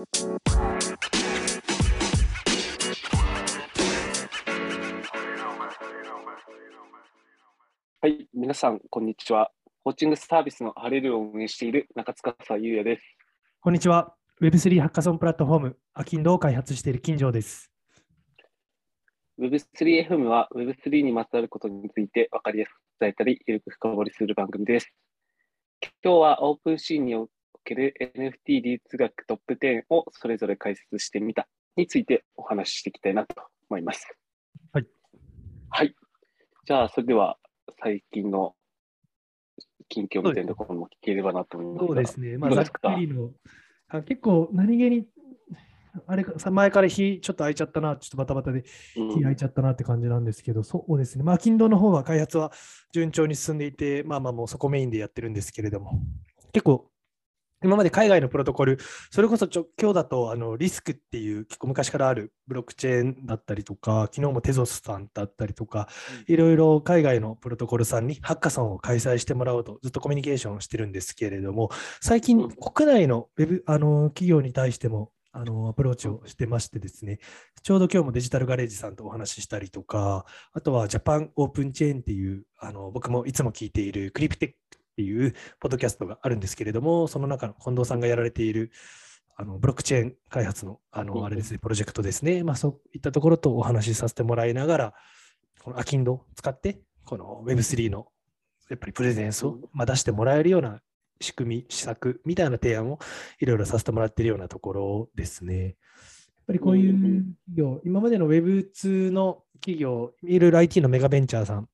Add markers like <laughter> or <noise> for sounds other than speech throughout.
はい、皆さん、こんにちは。コーチングサービスのハレルを運営している中塚優也です。こんにちは。Web3 ハッカソンプラットフォーム、アキンドを開発している金城です。Web3FM は Web3 にまつわることについて分かりやすく伝えたり、ゆるく深掘りする番組です。今日は OpenC における NFT 流通学トップ10をそれぞれ解説してみたについてお話ししていきたいなと思います。はい。はい。じゃあ、それでは最近の近況みたいなところも聞ければなと思いますが。そうですね。まあ、ざっくりの。あ結構、何気に、あれ前から日ちょっと空いちゃったな、ちょっとバタバタでうん日空いちゃったなって感じなんですけど、そうですね。まあ、金堂の方は開発は順調に進んでいて、まあまあもうそこメインでやってるんですけれども、結構、今まで海外のプロトコル、それこそ直今日だとあのリスクっていう結構昔からあるブロックチェーンだったりとか、昨日もテゾスさんだったりとか、いろいろ海外のプロトコルさんにハッカソンを開催してもらおうとずっとコミュニケーションをしてるんですけれども、最近うん。国内のウェブあの企業に対してもあのアプローチをしてましてですね、ちょうど今日もデジタルガレージさんとお話ししたりとか、あとはジャパンオープンチェーンっていう、あの僕もいつも聞いているクリプテックっていうポッドキャストがあるんですけれども、その中の近藤さんがやられているあのブロックチェーン開発のあのあれですね、プロジェクトですね、まあ、そういったところとお話しさせてもらいながら、このアキンドを使って、この Web3 のやっぱりプレゼンスをうん。まあ出してもらえるような仕組み、施策みたいな提案をいろいろさせてもらっているようなところですね。やっぱりこういう企業、今までの Web2 の企業、いろいろ IT のメガベンチャーさん、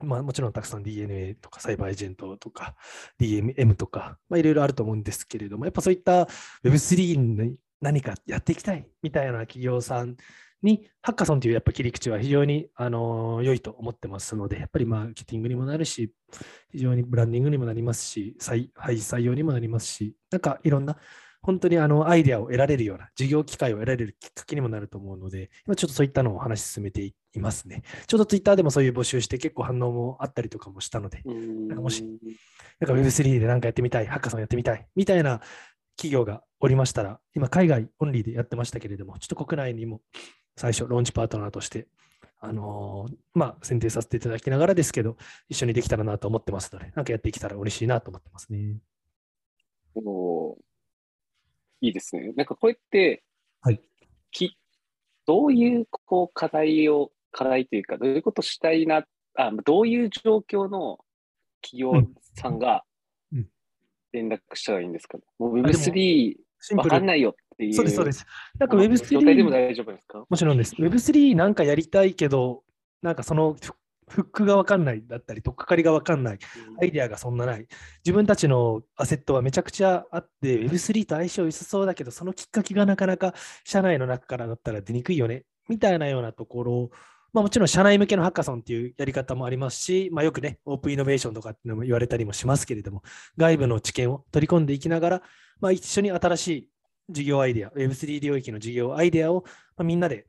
まあ、もちろんたくさん DNA とかサイバーエージェントとか DMM とか、まあ、いろいろあると思うんですけれども、やっぱそういった Web3 に何かやっていきたいみたいな企業さんに、ハッカソンというやっぱ切り口は非常に、あの良いと思ってますので、やっぱりマーケティングにもなるし、非常にブランディングにもなりますし、採はい採用にもなりますし、なんかいろんな本当にあのアイデアを得られるような、事業機会を得られるきっかけにもなると思うので、今ちょっとそういったのをお話し進めていますね。ちょうどツイッターでもそういう募集して結構反応もあったりとかもしたので、うんなんかもしなんか Web3 で何かやってみたい、ハッカソンやってみたい、みたいな企業がおりましたら、今海外オンリーでやってましたけれども、ちょっと国内にも最初ローンチパートナーとして、あのーまあ、選定させていただきながらですけど、一緒にできたらなと思ってますので、なんかやっていけたら嬉しいなと思ってますね。おーいいですね。なんかこうやって、はいきどういうこう課題を、課題というか、どういうことしたいな、あどういう状況の企業さんがうんうん連絡したらいいんですか、もうあでも Web3 シンプルわかんないよっていう。そうです、そうです。なんかあの状態でも Web3、大丈夫ですか？もちろんです。Web3 なんかやりたいけど、なんかそのフフックがわかんないだったり、とっかかりがわかんない。アイデアがそんなない。自分たちのアセットはめちゃくちゃあって、Web3 と相性良さそうだけど、そのきっかけがなかなか社内の中からだったら出にくいよね、みたいなようなところ、まあ、もちろん社内向けのハッカソンっていうやり方もありますし、まあ、よくね、オープンイノベーションとかっていうのも言われたりもしますけれども、外部の知見を取り込んでいきながら、まあ、一緒に新しい事業アイデア、Web3 領域の事業アイデアを、まあ、みんなで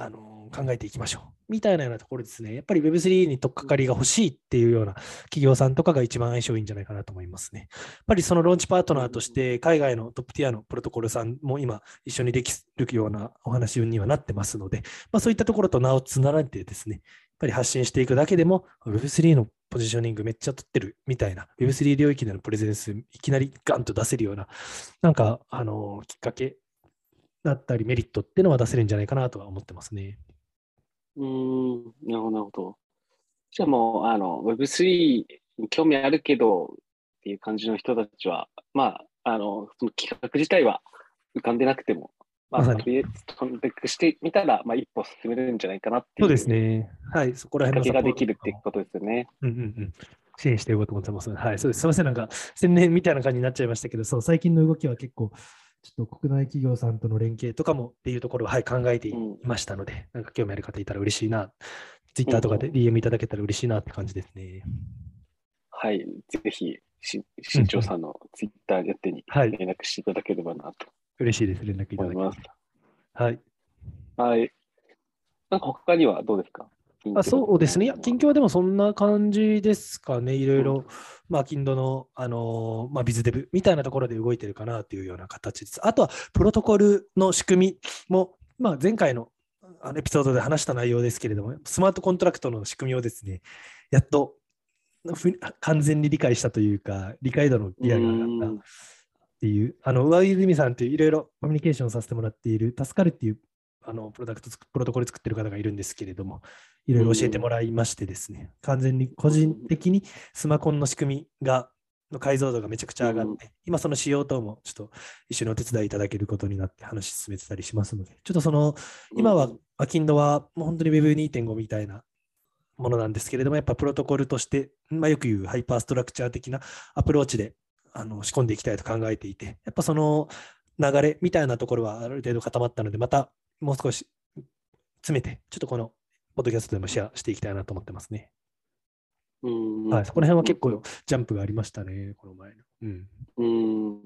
あの考えていきましょう。みたいなようなところですね。やっぱり Web3 に取っかかりが欲しいっていうような企業さんとかが一番相性いいんじゃないかなと思いますね。やっぱりそのローンチパートナーとして、海外のトップティアのプロトコルさんも今一緒にできるようなお話にはなってますので、まあ、そういったところと名をつなられてですね、やっぱり発信していくだけでも Web3 のポジショニングめっちゃ取ってるみたいな Web3 領域でのプレゼンスいきなりガンと出せるような、なんかあのきっかけだったりメリットっていうのは出せるんじゃないかなとは思ってますね。うーん、なるほど。じゃあもう、あの、Web3 に興味あるけどっていう感じの人たちは、まあ、あの、その企画自体は浮かんでなくても、まあ、まさにとりあえずコンタクトしてみたら、まあ、一歩進めるんじゃないかなっていそううですね。はい、そこら辺のけができるっていうことですよね。うんうんうん。支援していこうと思ってます。はい、そうです。すみません、なんか宣伝みたいな感じになっちゃいましたけど、そう、最近の動きは結構、ちょっと国内企業さんとの連携とかもっていうところを、はい、考えていうんましたので、なんか興味ある方いたら嬉しいな。ツイッターとかで DM いただけたら嬉しいなって感じですね。はい。ぜひ、し新庄さんのツイッターやってにはい連絡していただければなと嬉しいです。連絡いた思います。はい。はい。なんか他にはどうですか？あそうですね。いや、近況はでもそんな感じですかね。いろいろ、まあ、キンドの、あのーまあ、ビズデブみたいなところで動いてるかなというような形です。あとは、プロトコルの仕組みも、まあ、前回のあのエピソードで話した内容ですけれども、スマートコントラクトの仕組みをですね、やっとふ完全に理解したというか、理解度のギアが上がったっていう、あの、上泉さんといういろいろコミュニケーションさせてもらっている、助かるっていうあのプロダクトプロトコル作ってる方がいるんですけれども、いろいろ教えてもらいましてですね、完全に個人的にスマコンの仕組みが、の解像度がめちゃくちゃ上がって、今その仕様等もちょっと一緒にお手伝いいただけることになって話進めてたりしますので、ちょっとその、今は、アキンドはもう本当に Web2.5 みたいなものなんですけれども、やっぱプロトコルとして、まあ、よく言うハイパーストラクチャー的なアプローチであの仕込んでいきたいと考えていて、やっぱその流れみたいなところはある程度固まったので、またもう少し詰めて、ちょっとこのポッドキャストでもシェアしていきたいなと思ってますね。うんはい、そこら辺は結構ジャンプがありましたね、この前の。うん、うん。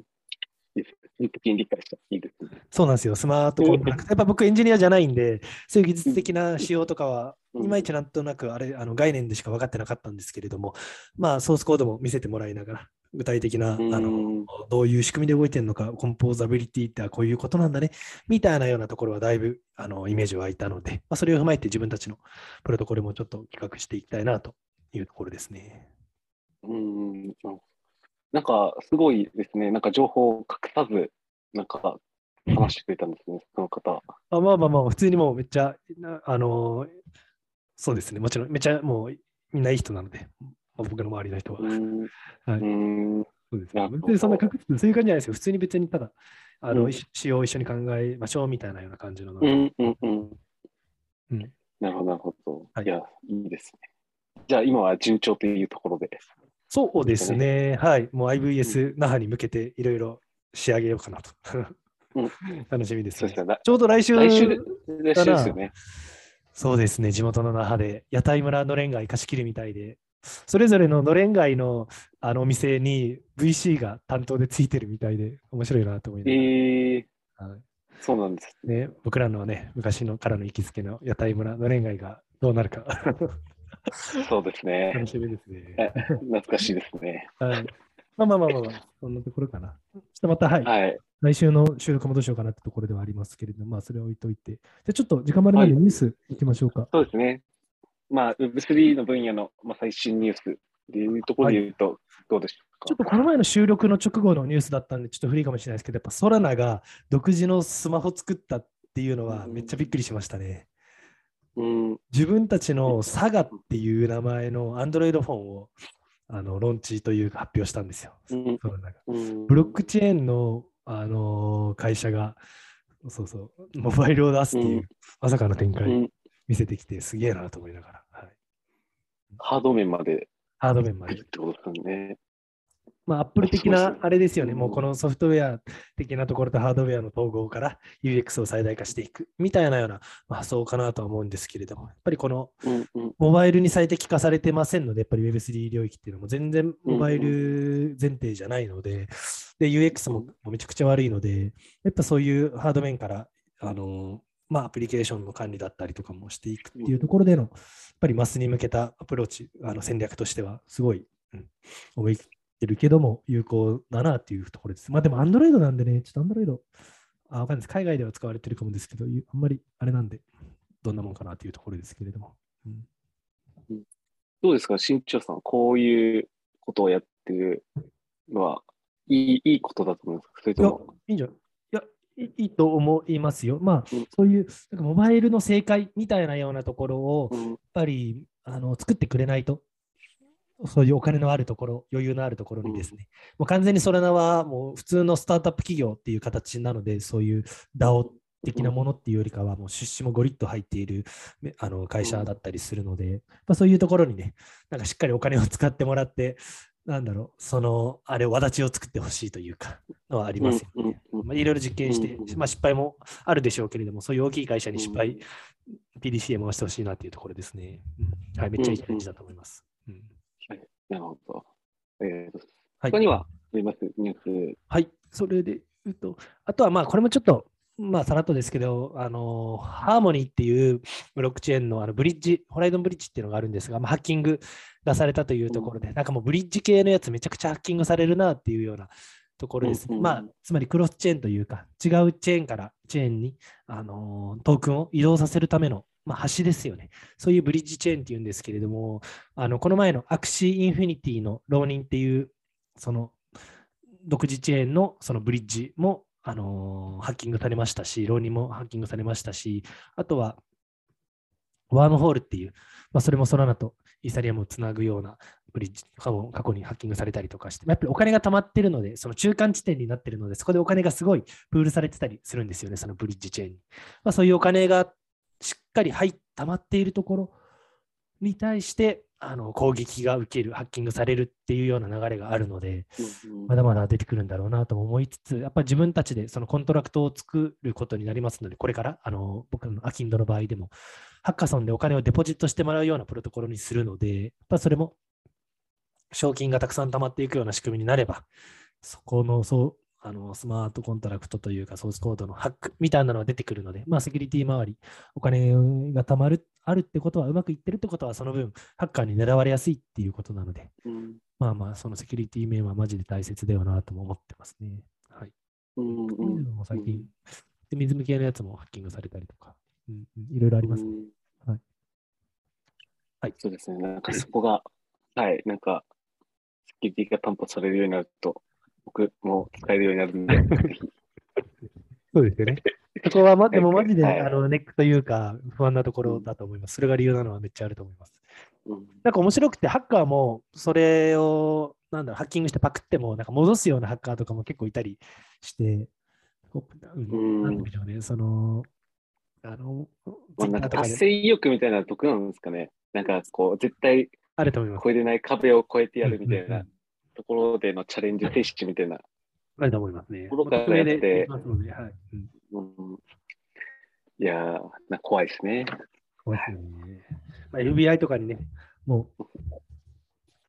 理解した。いいですね。そうなんですよ、スマートコントラクト。やっぱ僕エンジニアじゃないんで、そういう技術的な仕様とかは、うんいまいちなんとなくあれあの概念でしか分かってなかったんですけれども、まあソースコードも見せてもらいながら、具体的なあうんのどういう仕組みで動いてるのか、コンポーザビリティってこういうことなんだね、みたいなようなところはだいぶあのイメージ湧いたので、まあ、それを踏まえて自分たちのプロトコルもちょっと企画していきたいなというところですね。うん。なんか、すごいですね。なんか情報を隠さず、なんか、話してくれたんですね、<laughs> その方。あまあまあまあ、普通にもうめっちゃ、なあのーそうですね、もちろん、めっちゃもうみんないい人なので、まあ僕の周りの人は。うん。はいうん。そうですね。別にそんな隠す、そういう感じじゃないですよ。普通に別にただ、あの、うん一仕様を一緒に考えましょうみたいなような感じの。うん。うん。うん。うんなるほど、なるほど。はいいや、いいですね。じゃあ、今は順調というところで。そうですね。はい。もう IVS 那覇に向けていろいろ仕上げようかなと。うん <laughs> 楽しみです。ちょうど来週、来週で、来週ですよね。そうですね、地元の那覇で、屋台村のれん街貸し切るみたいで、それぞれののれん街のあのお店に VC が担当でついてるみたいで、面白いなと思いながらええはいそうなんです。ね、僕らのね、昔のからの行きつけの屋台村のれん街がどうなるかそうですね楽。しみですね。え懐かしいですね。はい、まあまあまあまあ、まあ、そんなところかな。ちょっとまた、はい、はい。来週の収録もどうしようかなってところではありますけれども、まあ、それは置いといて。で、ちょっと時間までなんでニュースいきましょうか。そうですね。まあ、Web3 の分野の、まあ、最新ニュースっていうところで言うと、どうでしょうか？ちょっとこの前の収録の直後のニュースだったんで、ちょっと古いかもしれないですけど、やっぱソラナが独自のスマホ作ったっていうのはめっちゃびっくりしましたね。うん。自分たちのサガっていう名前の Android フォンをあのローンチというか発表したんですよ。うんブロックチェーンの、あのー会社が、そうそう、モバイルを出すっていう、うんまさかの展開うん見せてきて、すげえなと思いながら、はい、ハード面までハード面まで。っ。てことですよね。まあ、アップル的なあれですよね、うん。もうこのソフトウェア的なところとハードウェアの統合から UX を最大化していく。みたいなようなまあ発想かなとは思うんですけれども、やっぱりこのモバイルに最適化されてませんので、やっぱり Web3 領域っていうのも全然モバイル前提じゃないので、で UX もめちゃくちゃ悪いので、やっぱそういうハード面から、あのまあ、アプリケーションの管理だったりとかもしていくっていうところでの、やっぱりマスに向けたアプローチ、あの戦略としては、すごい、うん、思い切ってるけども、有効だなっていうところです。まあでも、Android なんでね、ちょっと Android、あ、わかんないです。海外では使われてるかもですけど、ゆあんまりあれなんで、どんなもんかなというところですけれども。うんどうですか、新潮さん、こういうことをやってるのは、いいいいことだと思いますか？それとも、、いいんじゃない？いやいと思いますよ。まあうん、そういう、なんかモバイルの正解みたいなようなところを、やっうんぱりあの作ってくれないと、そういうお金のあるところ、余裕のあるところにですね、もう完全にそれらはもう普通のスタートアップ企業っていう形なので、そういう DAO 的なものっていうよりかは、もう出資もゴリッと入っているめあの会社だったりするので、まあ、そういうところにね、なんかしっかりお金を使ってもらって、なんだろう、その、あれ、わだちを作ってほしいというか、のはありますよね。まあ、いろいろ実験してまあ、失敗もあるでしょうけれども、そういう大きい会社に失敗うん、PDCA 回してほしいなっていうところですね。うんはい、めっちゃいいチャレンジだと思います。うんなるほど。えーと、はい他にはあります？ニュース。はい、それで言うと、あとはまあ、これもちょっと、まあ、さらっとですけど、あの、ハーモニーっていうブロックチェーンのあのブリッジ、 Horizon Bridge っていうのがあるんですが、まあ、ハッキングがされたというところで、なんかもうブリッジ系のやつめちゃくちゃハッキングされるなっていうようなところですね。うんうんまあ、つまりクロスチェーンというか、違うチェーンからチェーンに、あのトークンを移動させるための、まあ、橋ですよね。そういうブリッジチェーンっていうんですけれども、あのこの前の Axie Infinity の Ronin っていう、その独自チェーンのそのブリッジも、あのハッキングされましたし、 Ronin もハッキングされましたし、あとは、 Wormhole っていう、まあ、それもソラナとイーサリアムをつなぐようなブリッジ、過去にハッキングされたりとかして、やっぱりお金が溜まってるので、その中間地点になってるので、そこでお金がすごいプールされてたりするんですよね、そのブリッジチェーンに。まあ、そういうお金がしっかり入っ溜まっているところに対して、あの攻撃が受ける、ハッキングされるっていうような流れがあるので、うんまだまだ出てくるんだろうなとも思いつつ、やっぱり自分たちでそのコントラクトを作ることになりますので、これからあの僕のアキンドの場合でも、ハッカソンでお金をデポジットしてもらうようなプロトコルにするので、やっぱそれも賞金がたくさん溜まっていくような仕組みになれば、そこのそうあのスマートコントラクトというか、ソースコードのハックみたいなのが出てくるので、まあ、セキュリティ周り、お金が溜まる、あるってことは、うまくいってるってことは、その分、ハッカーに狙われやすいっていうことなので、うん。まあまあ、そのセキュリティ面はマジで大切だよなとも思ってますね。はい。うんそういうのも最近、で水向けのやつもハッキングされたりとか、うんうん、いろいろありますね。うん。はい。はい。そうですね。なんかそこが、はい、なんか、セキュリティが担保されるようになると、僕も使えるようになるんで、<laughs> そうですよね。そこは、ま、でもマジで、はいあのネックというか、不安なところだと思います。それが理由なのはめっちゃあると思います。うんなんか面白くて、ハッカーもそれを、なんだろう、ハッキングしてパクっても、なんか戻すようなハッカーとかも結構いたりして、こううんなんでしょうね、その、あの、まあ、なんか達成意欲みたいなのは毒なんですかね。なんかこう、絶対あると思います。超えれない壁を越えてやるみたいなんところでのチャレンジ精神みたいな。あると思いますね。心からやってはいうんうん、いやー、な怖いですね。そうですね。まあ、FBI とかにね、もう、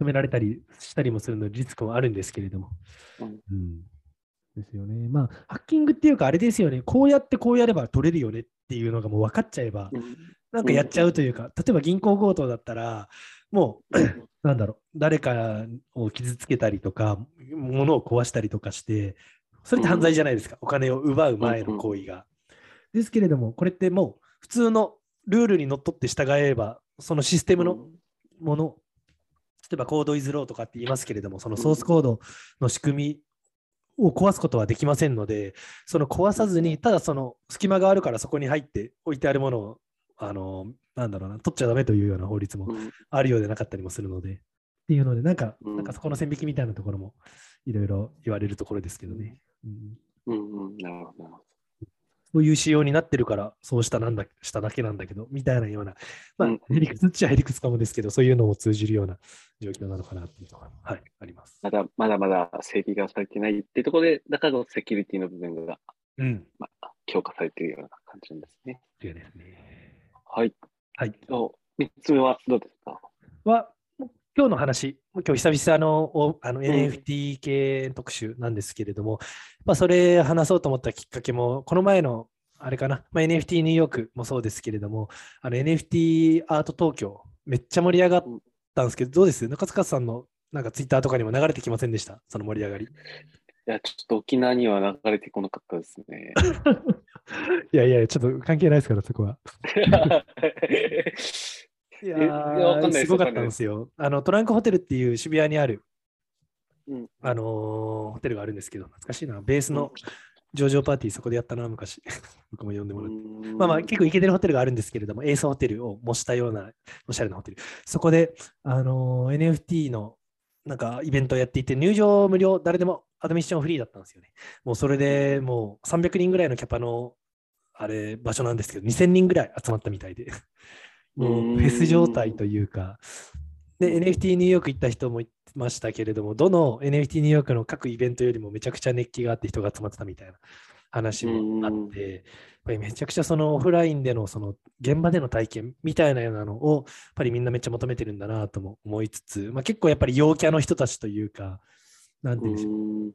止められたりしたりもするのでリスクもあるんですけれども。うんうんですよね。まあ、ハッキングっていうか、あれですよね。こうやってこうやれば取れるよねっていうのがもう分かっちゃえば、うんなんかやっちゃうというか、例えば銀行強盗だったら、もう、なんだろう、誰かを傷つけたりとか、物を壊したりとかして、それって犯罪じゃないですか、お金を奪う前の行為が。ですけれども、これってもう、普通のルールにのっとって従えば、そのシステムのもの、例えばコードイズローとかって言いますけれども、そのソースコードの仕組みを壊すことはできませんので、その壊さずに、ただその隙間があるからそこに入って置いてあるものを、あの、なんだろうな、取っちゃダメというような法律もうん。あるようでなかったりもするので、っていうので、なんか、うん。なんかそこの線引きみたいなところもいろいろ言われるところですけどね。うんうんうん、なるほどそういう仕様になってるから、そうしたなんだしただけなんだけど、みたいなような、まあうん、ヘリクツっちゃヘリかもですけど、そういうのも通じるような状況なのかなっていうのが、はい、あります。まだまだまだ整備がされてないっていうところで、だからこそセキュリティの部分が、うん。まあ、強化されているような感じなんですね。というですね。はい。はい。お3つ目はどうですか？は、今日の話、今日久々のおあの NFT 系特集なんですけれども、まあ、それ話そうと思ったきっかけも、この前のあれかな、まあ、NFT ニューヨークもそうですけれども、あの NFT アート東京、めっちゃ盛り上がったんですけど、どうです？中塚さんのなんかツイッターとかにも流れてきませんでした、その盛り上がり。いや、ちょっと沖縄には流れてこなかったですね。<laughs> いやいや、ちょっと関係ないですから、そこは。<laughs> いやすごかったんですよ。あのトランクホテルっていう渋谷にある、うんあのーホテルがあるんですけど、懐かしいな。ベースの上場パーティーそこでやったな、昔。<laughs> 僕も呼んでもらって。まあまあ結構イケてるホテルがあるんですけれども、エースホテルを模したようなおしゃれなホテル。そこで、あのー NFT のなんかイベントをやっていて、入場無料、誰でもアドミッションフリーだったんですよね。もうそれでもう300人ぐらいのキャパのあれ場所なんですけど、2000人ぐらい集まったみたいで。もうフェス状態というか、で、NFT ニューヨーク行った人も言ってましたけれども、どの NFT ニューヨークの各イベントよりもめちゃくちゃ熱気があって人が集まってたみたいな話もあって、やっぱりめちゃくちゃそのオフラインでのその現場での体験みたいなようなのをやっぱりみんなめっちゃ求めてるんだなとも思いつつ、まあ、結構やっぱり陽キャの人たちというか、なんて言うんでしょう、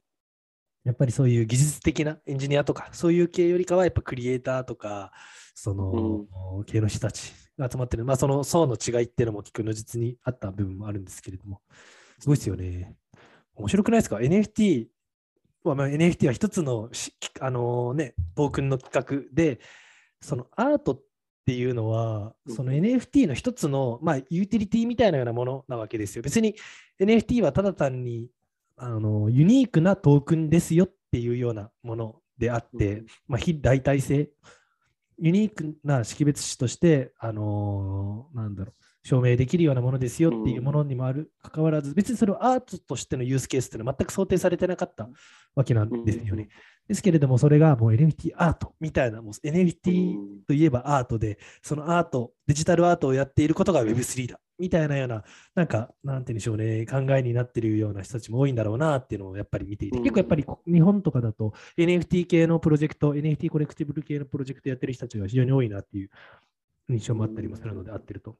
やっぱりそういう技術的なエンジニアとか、そういう系よりかは、やっぱクリエイターとか、その、系の人たちが集まってる、まあ、その層の違いっていうのも聞くの実にあった部分もあるんですけれども、すごいですよね。面白くないですか ?NFT は、まあ、NFT は一つのあのね、トークンの企画で、そのアートっていうのは、その NFT の一つの、まあ、ユーティリティみたいなようなものなわけですよ。別に NFT はただ単にあのユニークなトークンですよっていうようなものであって、まあ、非代替性、ユニークな識別詞として、あのー、なんだろう、証明できるようなものですよっていうものにもあるかかわらず、別にそれをアートとしてのユースケースっていうのは全く想定されてなかったわけなんですよね。ですけれども、それがもう NFT アートみたいな、もう NFT といえばアートで、そのアート、デジタルアートをやっていることが Web3 だみたいなような、なんか、なんて言うんでしょうね、考えになってるような人たちも多いんだろうなっていうのをやっぱり見ていて、結構やっぱり日本とかだと NFT 系のプロジェクト、NFT コレクティブル系のプロジェクトやってる人たちが非常に多いなっていう印象もあったりもするので、合ってると。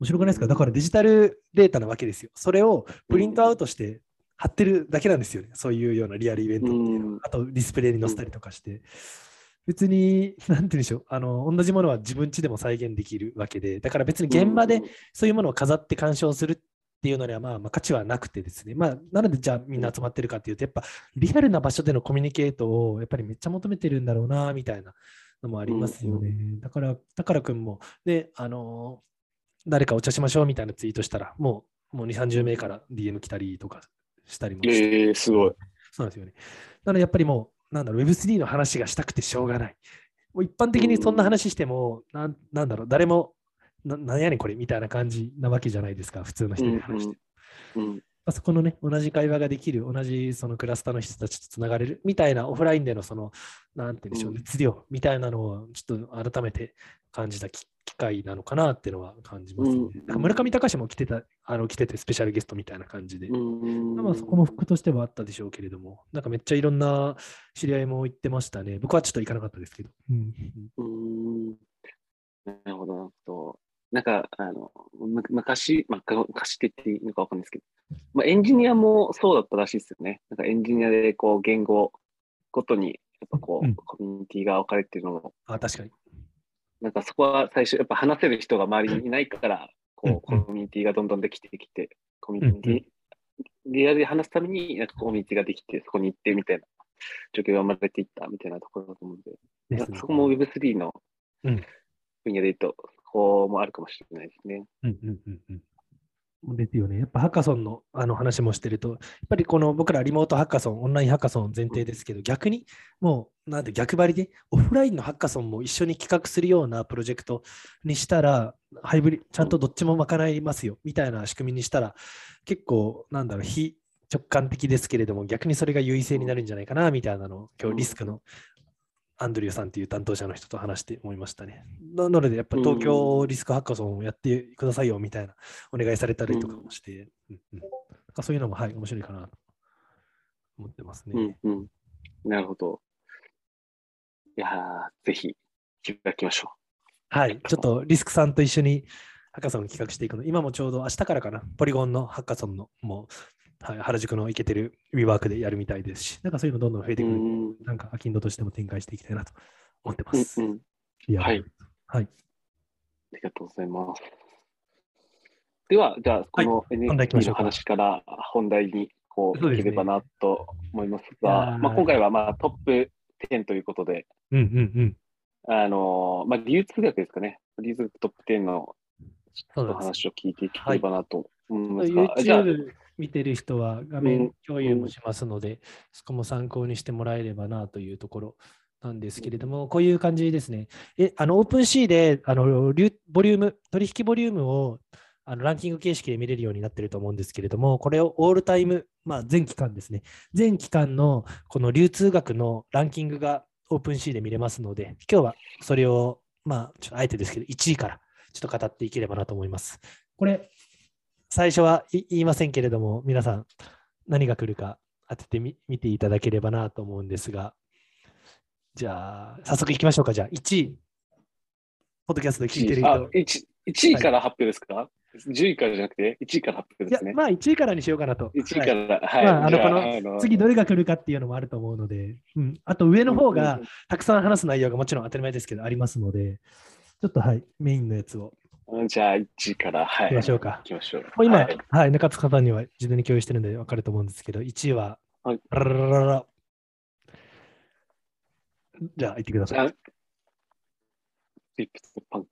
面白くないですか？だからデジタルデータなわけですよ。それをプリントアウトして貼ってるだけなんですよね。そういうようなリアルイベントっていうのあとディスプレイに載せたりとかして。別に、なんて言うんでしょう、あの、同じものは自分家でも再現できるわけで、だから別に現場でそういうものを飾って鑑賞するっていうのには、まあ、まあ、価値はなくてですね、まあ、なのでじゃあみんな集まってるかっていうと、やっぱリアルな場所でのコミュニケートをやっぱりめっちゃ求めてるんだろうな、みたいなのもありますよね。だから、だからくんも、で、あの、誰かお茶しましょうみたいなツイートしたら、もう、もう2、30名から DM 来たりとかしたりもして。えー、すごい。そうなんですよね。なので、やっぱりもう、なんだろう、Web3 の話がしたくてしょうがない。もう一般的にそんな話しても、なんなんだろう、誰もな、なんやねんこれみたいな感じなわけじゃないですか、普通の人に話して。うん、うんあそこのね、同じ会話ができる、同じそのクラスターの人たちとつながれるみたいなオフラインでのその、なんて言うんでしょう、熱量みたいなのをちょっと改めて感じた機会なのかなっていうのは感じますね。うん、か村上隆も来てた、あの来ててスペシャルゲストみたいな感じで、うん、まあそこも服としてはあったでしょうけれども、なんかめっちゃいろんな知り合いも行ってましたね。僕はちょっと行かなかったですけど。うん、うんなるほど、と。なんか、あの、昔、まあ、昔って言っていいのかわかんないですけど、まあ、エンジニアもそうだったらしいですよね。なんかエンジニアで、こう、言語ごとに、やっぱこう、うん、コミュニティが分かれてるのも。あ、確かに。なんかそこは最初、やっぱ話せる人が周りにいないから、こう、コミュニティがどんどんできてきて、コミュニティ、リアルで話すために、なんかコミュニティができて、そこに行ってみたいな状況が生まれていったみたいなところだと思うんで、でそこも Web3 の分野で言うと、こうもあるかもしれないですね。うんうんうんうんですよね。やっぱハッカソンのあの話もしてると、やっぱりこの僕らリモートハッカソン、オンラインハッカソン前提ですけど、逆にもうなんて逆張りでオフラインのハッカソンも一緒に企画するようなプロジェクトにしたら、ハイブリちゃんとどっちも賄いますよみたいな仕組みにしたら、結構なんだろう、非直感的ですけれども、逆にそれが優位性になるんじゃないかなみたいなの、今日リスクのアンドリューさんっていう担当者の人と話して思いましたね。なので、やっぱ東京リスクハッカソンをやってくださいよみたいなお願いされたりとかもして、うんうん、そういうのも、はい、面白いかなと思ってますね。うんうん、なるほど。いやぜひ開きましょう。はい、ちょっとリスクさんと一緒にハッカソンを企画していくの、今もちょうど明日からかな、ポリゴンのハッカソンのもうはい、原宿のイケてるウィーワークでやるみたいですし、なんかそういうのどんどん増えてくる、ん、なんかアキンドとしても展開していきたいなと思ってます。うんうん、はい。はい。ありがとうございます。では、じゃあ、この NFT の話から本題にこういければなと思いますが、すまあ、今回はまあトップ10ということで、うんうんうん、あのまあ、流通学ですかね、流通学トップ10のちょっと話を聞いていければなと思いますが、はい、YouTube 見てる人は画面共有もしますので、そこも参考にしてもらえればなというところなんですけれども、こういう感じですね。え、あの、 OpenSea で、あの、ボリューム、取引ボリュームをあのランキング形式で見れるようになってると思うんですけれども、これをオールタイム、まあ、全期間ですね。全期間のこの流通額のランキングが OpenSea で見れますので、今日はそれを、まあ、ちょっとあえてですけど、1位からちょっと語っていければなと思います。これ、最初は言いませんけれども、皆さん何が来るか当ててみ見ていただければなと思うんですが、じゃあ、早速いきましょうか。じゃあ、1位、ポッドキャストで聞いてる人。1, 1位から発表ですか、はい、10位からじゃなくて、1位から発表ですね。、まあ1位からにしようかなと。1位かはい。ら、はい。まああのこのの次どれが来るかっていうのもあると思うので、うん、あと上の方が、たくさん話す内容がもちろん当たり前ですけどありますので、ちょっとはい、メインのやつを。うんじゃあ、1位から、はい。いきましょうか行。きましょう。もう今、ははいい、中津方には事前に共有してるんで分かると思うんですけど、1位は、はいラララララじゃあ、言ってください。あリップスパンク。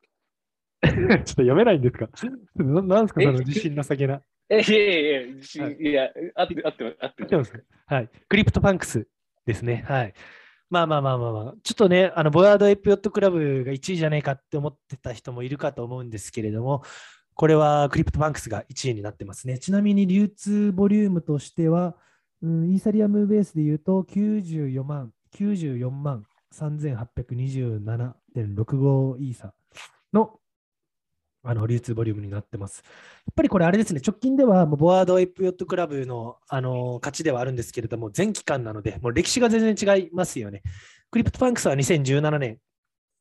<laughs> ちょっと読めないんですか？<laughs> ななんですか、えその自信なさげな。え、いやいやいや、自信はいいや、あって、あって、あって合ってますはい。クリプトパンクスですね。はい。まあまあまあまあまあ、ちょっとね、あの、ボヤードエピヨットクラブが1位じゃないかって思ってた人もいるかと思うんですけれども、これは CryptoPunks が1位になってますね。ちなみに流通ボリュームとしては、うん、イーサリアムベースで言うと94万、94万3827.65イーサのあの流通ボリュームになってます。やっぱりこれあれですね、直近では Bored Ape Yacht Club の、あの勝ちではあるんですけれども、全期間なので、もう歴史が全然違いますよね。 CryptoPunks は2017年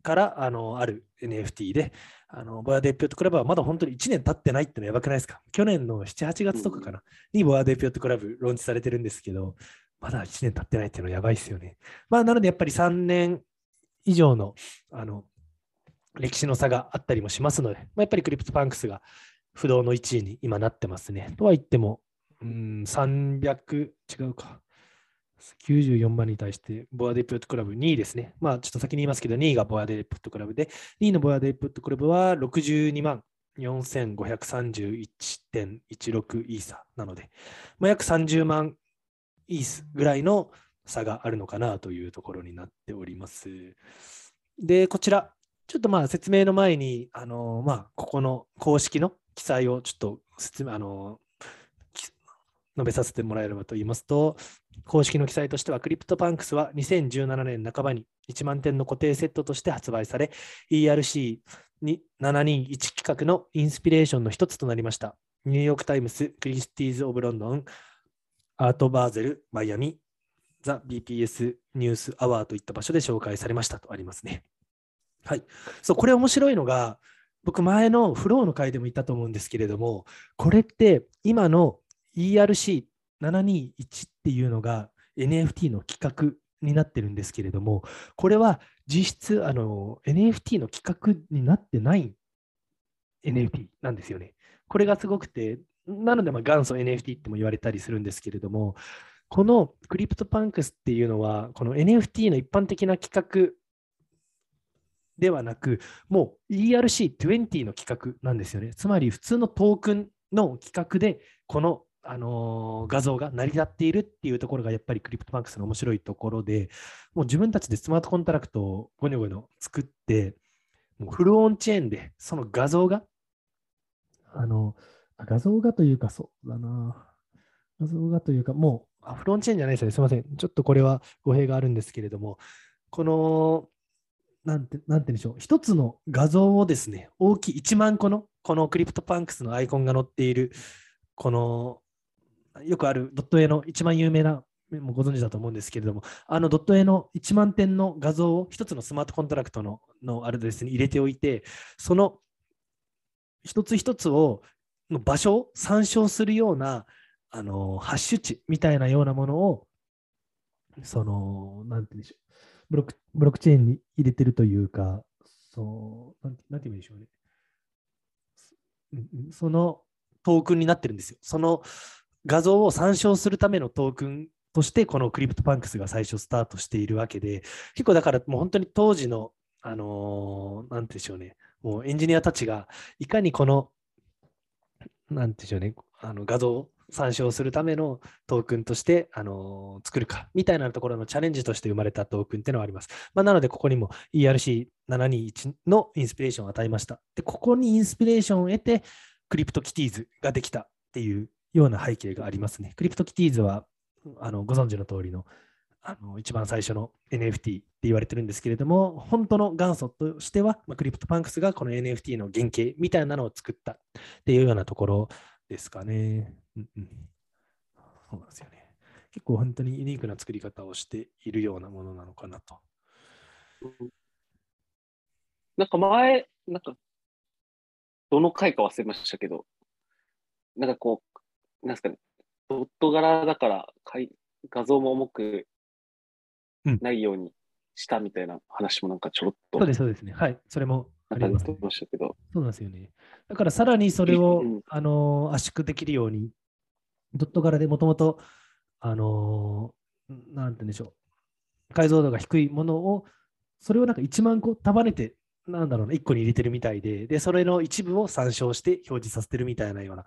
からあのある NFT で、あの Bored Ape Yacht Club はまだ本当に1年経ってないってのはやばくないですか？去年の7、8月とかかな、に Bored Ape Yacht Club ローンチされてるんですけど、まだ1年経ってないっていうのはやばいですよね。まあ、なのでやっぱり3年以上のあの歴史の差があったりもしますので、まあ、やっぱり CryptoPunks が不動の1位に今なってますね。とは言っても、うん、300、違うか。94万に対して、ボアデイプットクラブ2位ですね。まあ、ちょっと先に言いますけど、2位がボアデイプットクラブで、2位のボアデイプットクラブは62万4531.16イーサなので、まあ、約30万イースぐらいの差があるのかなというところになっております。で、こちら、ちょっとまあ説明の前に、あのまあ、ここの公式の記載をちょっと説明、あの述べさせてもらえればと言いますと、公式の記載としては、 CryptoPunks は2017年半ばに1万点の固定セットとして発売され、ERC721 規格のインスピレーションの一つとなりました。ニューヨーク・タイムズ、クリスティーズ・オブ・ロンドン、アート・バーゼル、マイアミ、ザ・ BPS ニュース・アワーといった場所で紹介されましたとありますね。はい。そう、これ面白いのが、僕前のフローの回でも言ったと思うんですけれども、これって今の ERC721 っていうのが NFT の企画になってるんですけれども、これは実質あの NFT の企画になってない NFT なんですよね。これがすごくて、なのでま元祖 NFT っても言われたりするんですけれども、この CryptoPunks っていうのは、この NFT の一般的な規格ではなく、もう ERC20 の企画なんですよね。つまり普通のトークンの規格で、この、あの画像が成り立っているっていうところがやっぱり CryptoPunks の面白いところで、もう自分たちでスマートコントラクトをゴニョゴニョ作って、もうフルオンチェーンでその画像が、あの、画像がというか、そうだな。画像がというか、もう、あフルオンチェーンじゃないですよね。すみません。ちょっとこれは語弊があるんですけれども、この、なんて、なんてでしょう。一つの画像をですね、大きい1万個の、この CryptoPunks のアイコンが載っている、この、よくあるドット絵の一番有名な、もご存知だと思うんですけれども、あのドット絵の1万点の画像を一つのスマートコントラクトののアドレスに入れておいて、その一つ一つを、の場所を参照するような、あの、ハッシュ値みたいなようなものを、その、なんて言うんでしょう。ブロックブロックチェーンに入れてるというか、そう、なんて言うんでしょうね。そのトークンになってるんですよ。その画像を参照するためのトークンとして、この CryptoPunks が最初スタートしているわけで、結構だからもう本当に当時の、あのーなんてでしょうね、もうエンジニアたちがいかにこの、なんて言うんでしょうね、あの画像参照するためのトークンとして、あのー作るかみたいなところのチャレンジとして生まれたトークンっていうのはあります。まあ、なので、ここにも ERC721 のインスピレーションを与えました。で、ここにインスピレーションを得て、 CryptoKitties ができたっていうような背景がありますね。 CryptoKitties はあのご存知の通りのあの一番最初の NFT って言われてるんですけれども、本当の元祖としては、まあ、 CryptoPunks がこの NFT の原型みたいなのを作ったっていうようなところですかね。うんうん、そうなんですよね。結構本当にユニークな作り方をしているようなものなのかなと。なんか前、なんか、どの回か忘れましたけど、なんかこう、なんですかね、ドット柄だからかい画像も重くうんないようにしたみたいな話もなんかちょろっと、そうです、そうですね。はい。それもあります、けど、そうなんですよね。だからさらにそれを、うんあのー圧縮できるように、ドット柄でもともと、あのーなんて言うんでしょう、解像度が低いものを、それをなんか1万個束ねて、なんだろうな、1個に入れてるみたいで、で、それの一部を参照して表示させてるみたいなような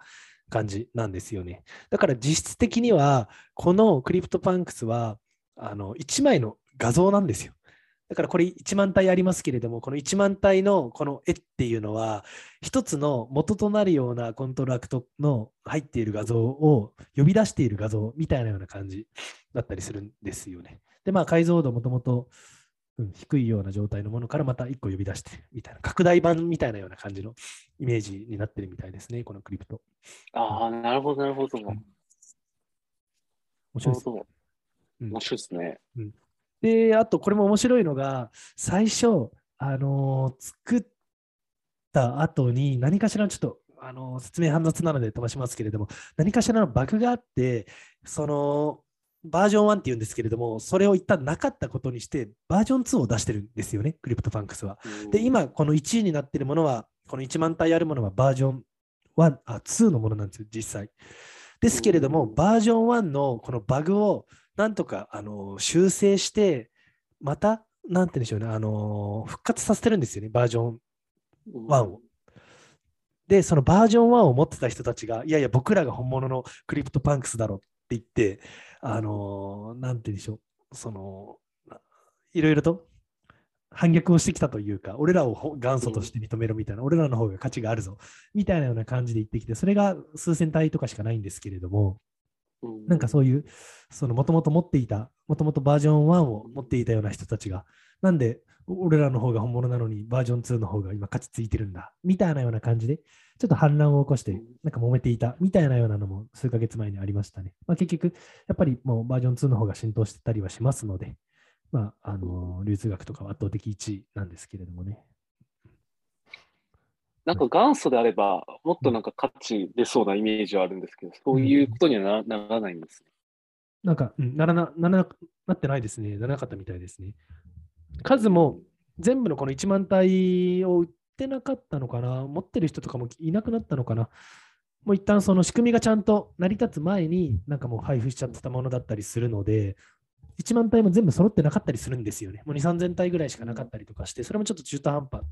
感じなんですよね。だから実質的には、この CryptoPunks は、あの、1枚の画像なんですよ。だからこれ1万体ありますけれども、この1万体のこの絵っていうのは、一つの元となるようなコントラクトの入っている画像を呼び出している画像みたいなような感じだったりするんですよね。で、まあ解像度もともとうん低いような状態のものからまた1個呼び出してみたいな、拡大版みたいなような感じのイメージになってるみたいですね、このクリプト。ああ、なるほど、なるほど。面白いです。ほど。うん面白いですね。で、あとこれも面白いのが、最初、あのー作った後に何かしらのちょっと、あのー説明煩雑なので飛ばしますけれども、何かしらのバグがあって、そのバージョン1っていうんですけれども、それを一旦なかったことにして、バージョン2を出してるんですよね、 CryptoPunks は。で、今、この1位になっているものは、この1万体あるものはバージョン1、あ、2のものなんですよ、実際。ですけれども、うんバージョン1のこのバグをなんとかあの修正して、また、なんて言うんでしょうね、あの復活させてるんですよね、バージョンうん1を。で、そのバージョン1を持ってた人たちが、いやいや、僕らが本物の CryptoPunks だろって言って、あのなんて言うんでしょう、その、いろいろと反逆をしてきたというか、俺らをほ元祖として認めろみたいな、俺らの方が価値があるぞみたいなような感じで言ってきて、それが数千体とかしかないんですけれども、うんなんかそういう、そのもともと持っていた、もともとバージョン1を持っていたような人たちが、なんで俺らの方が本物なのにバージョン2の方が今価値ついてるんだ、みたいなような感じで、ちょっと反乱を起こしてうん、なんか揉めていたみたいなようなのも数ヶ月前にありましたね。まあ、結局、やっぱりもうバージョン2の方が浸透してたりはしますので、まあ、あの流通学とかは圧倒的1位なんですけれどもね。なんか元祖であれば、もっとなんか価値出そうなイメージはあるんですけど、そういうことにはなならないんですね。なんか、うん、ならな、ならな、なってないですね。ならなかったみたいですね。数も全部のこの1万体を売ってなかったのかな？持ってる人とかもいなくなったのかな？もう一旦その仕組みがちゃんと成り立つ前になんかもう配布しちゃってたものだったりするので、1万体も全部揃ってなかったりするんですよね。もう2、3000体ぐらいしかなかったりとかして、それもちょっと中途半端っ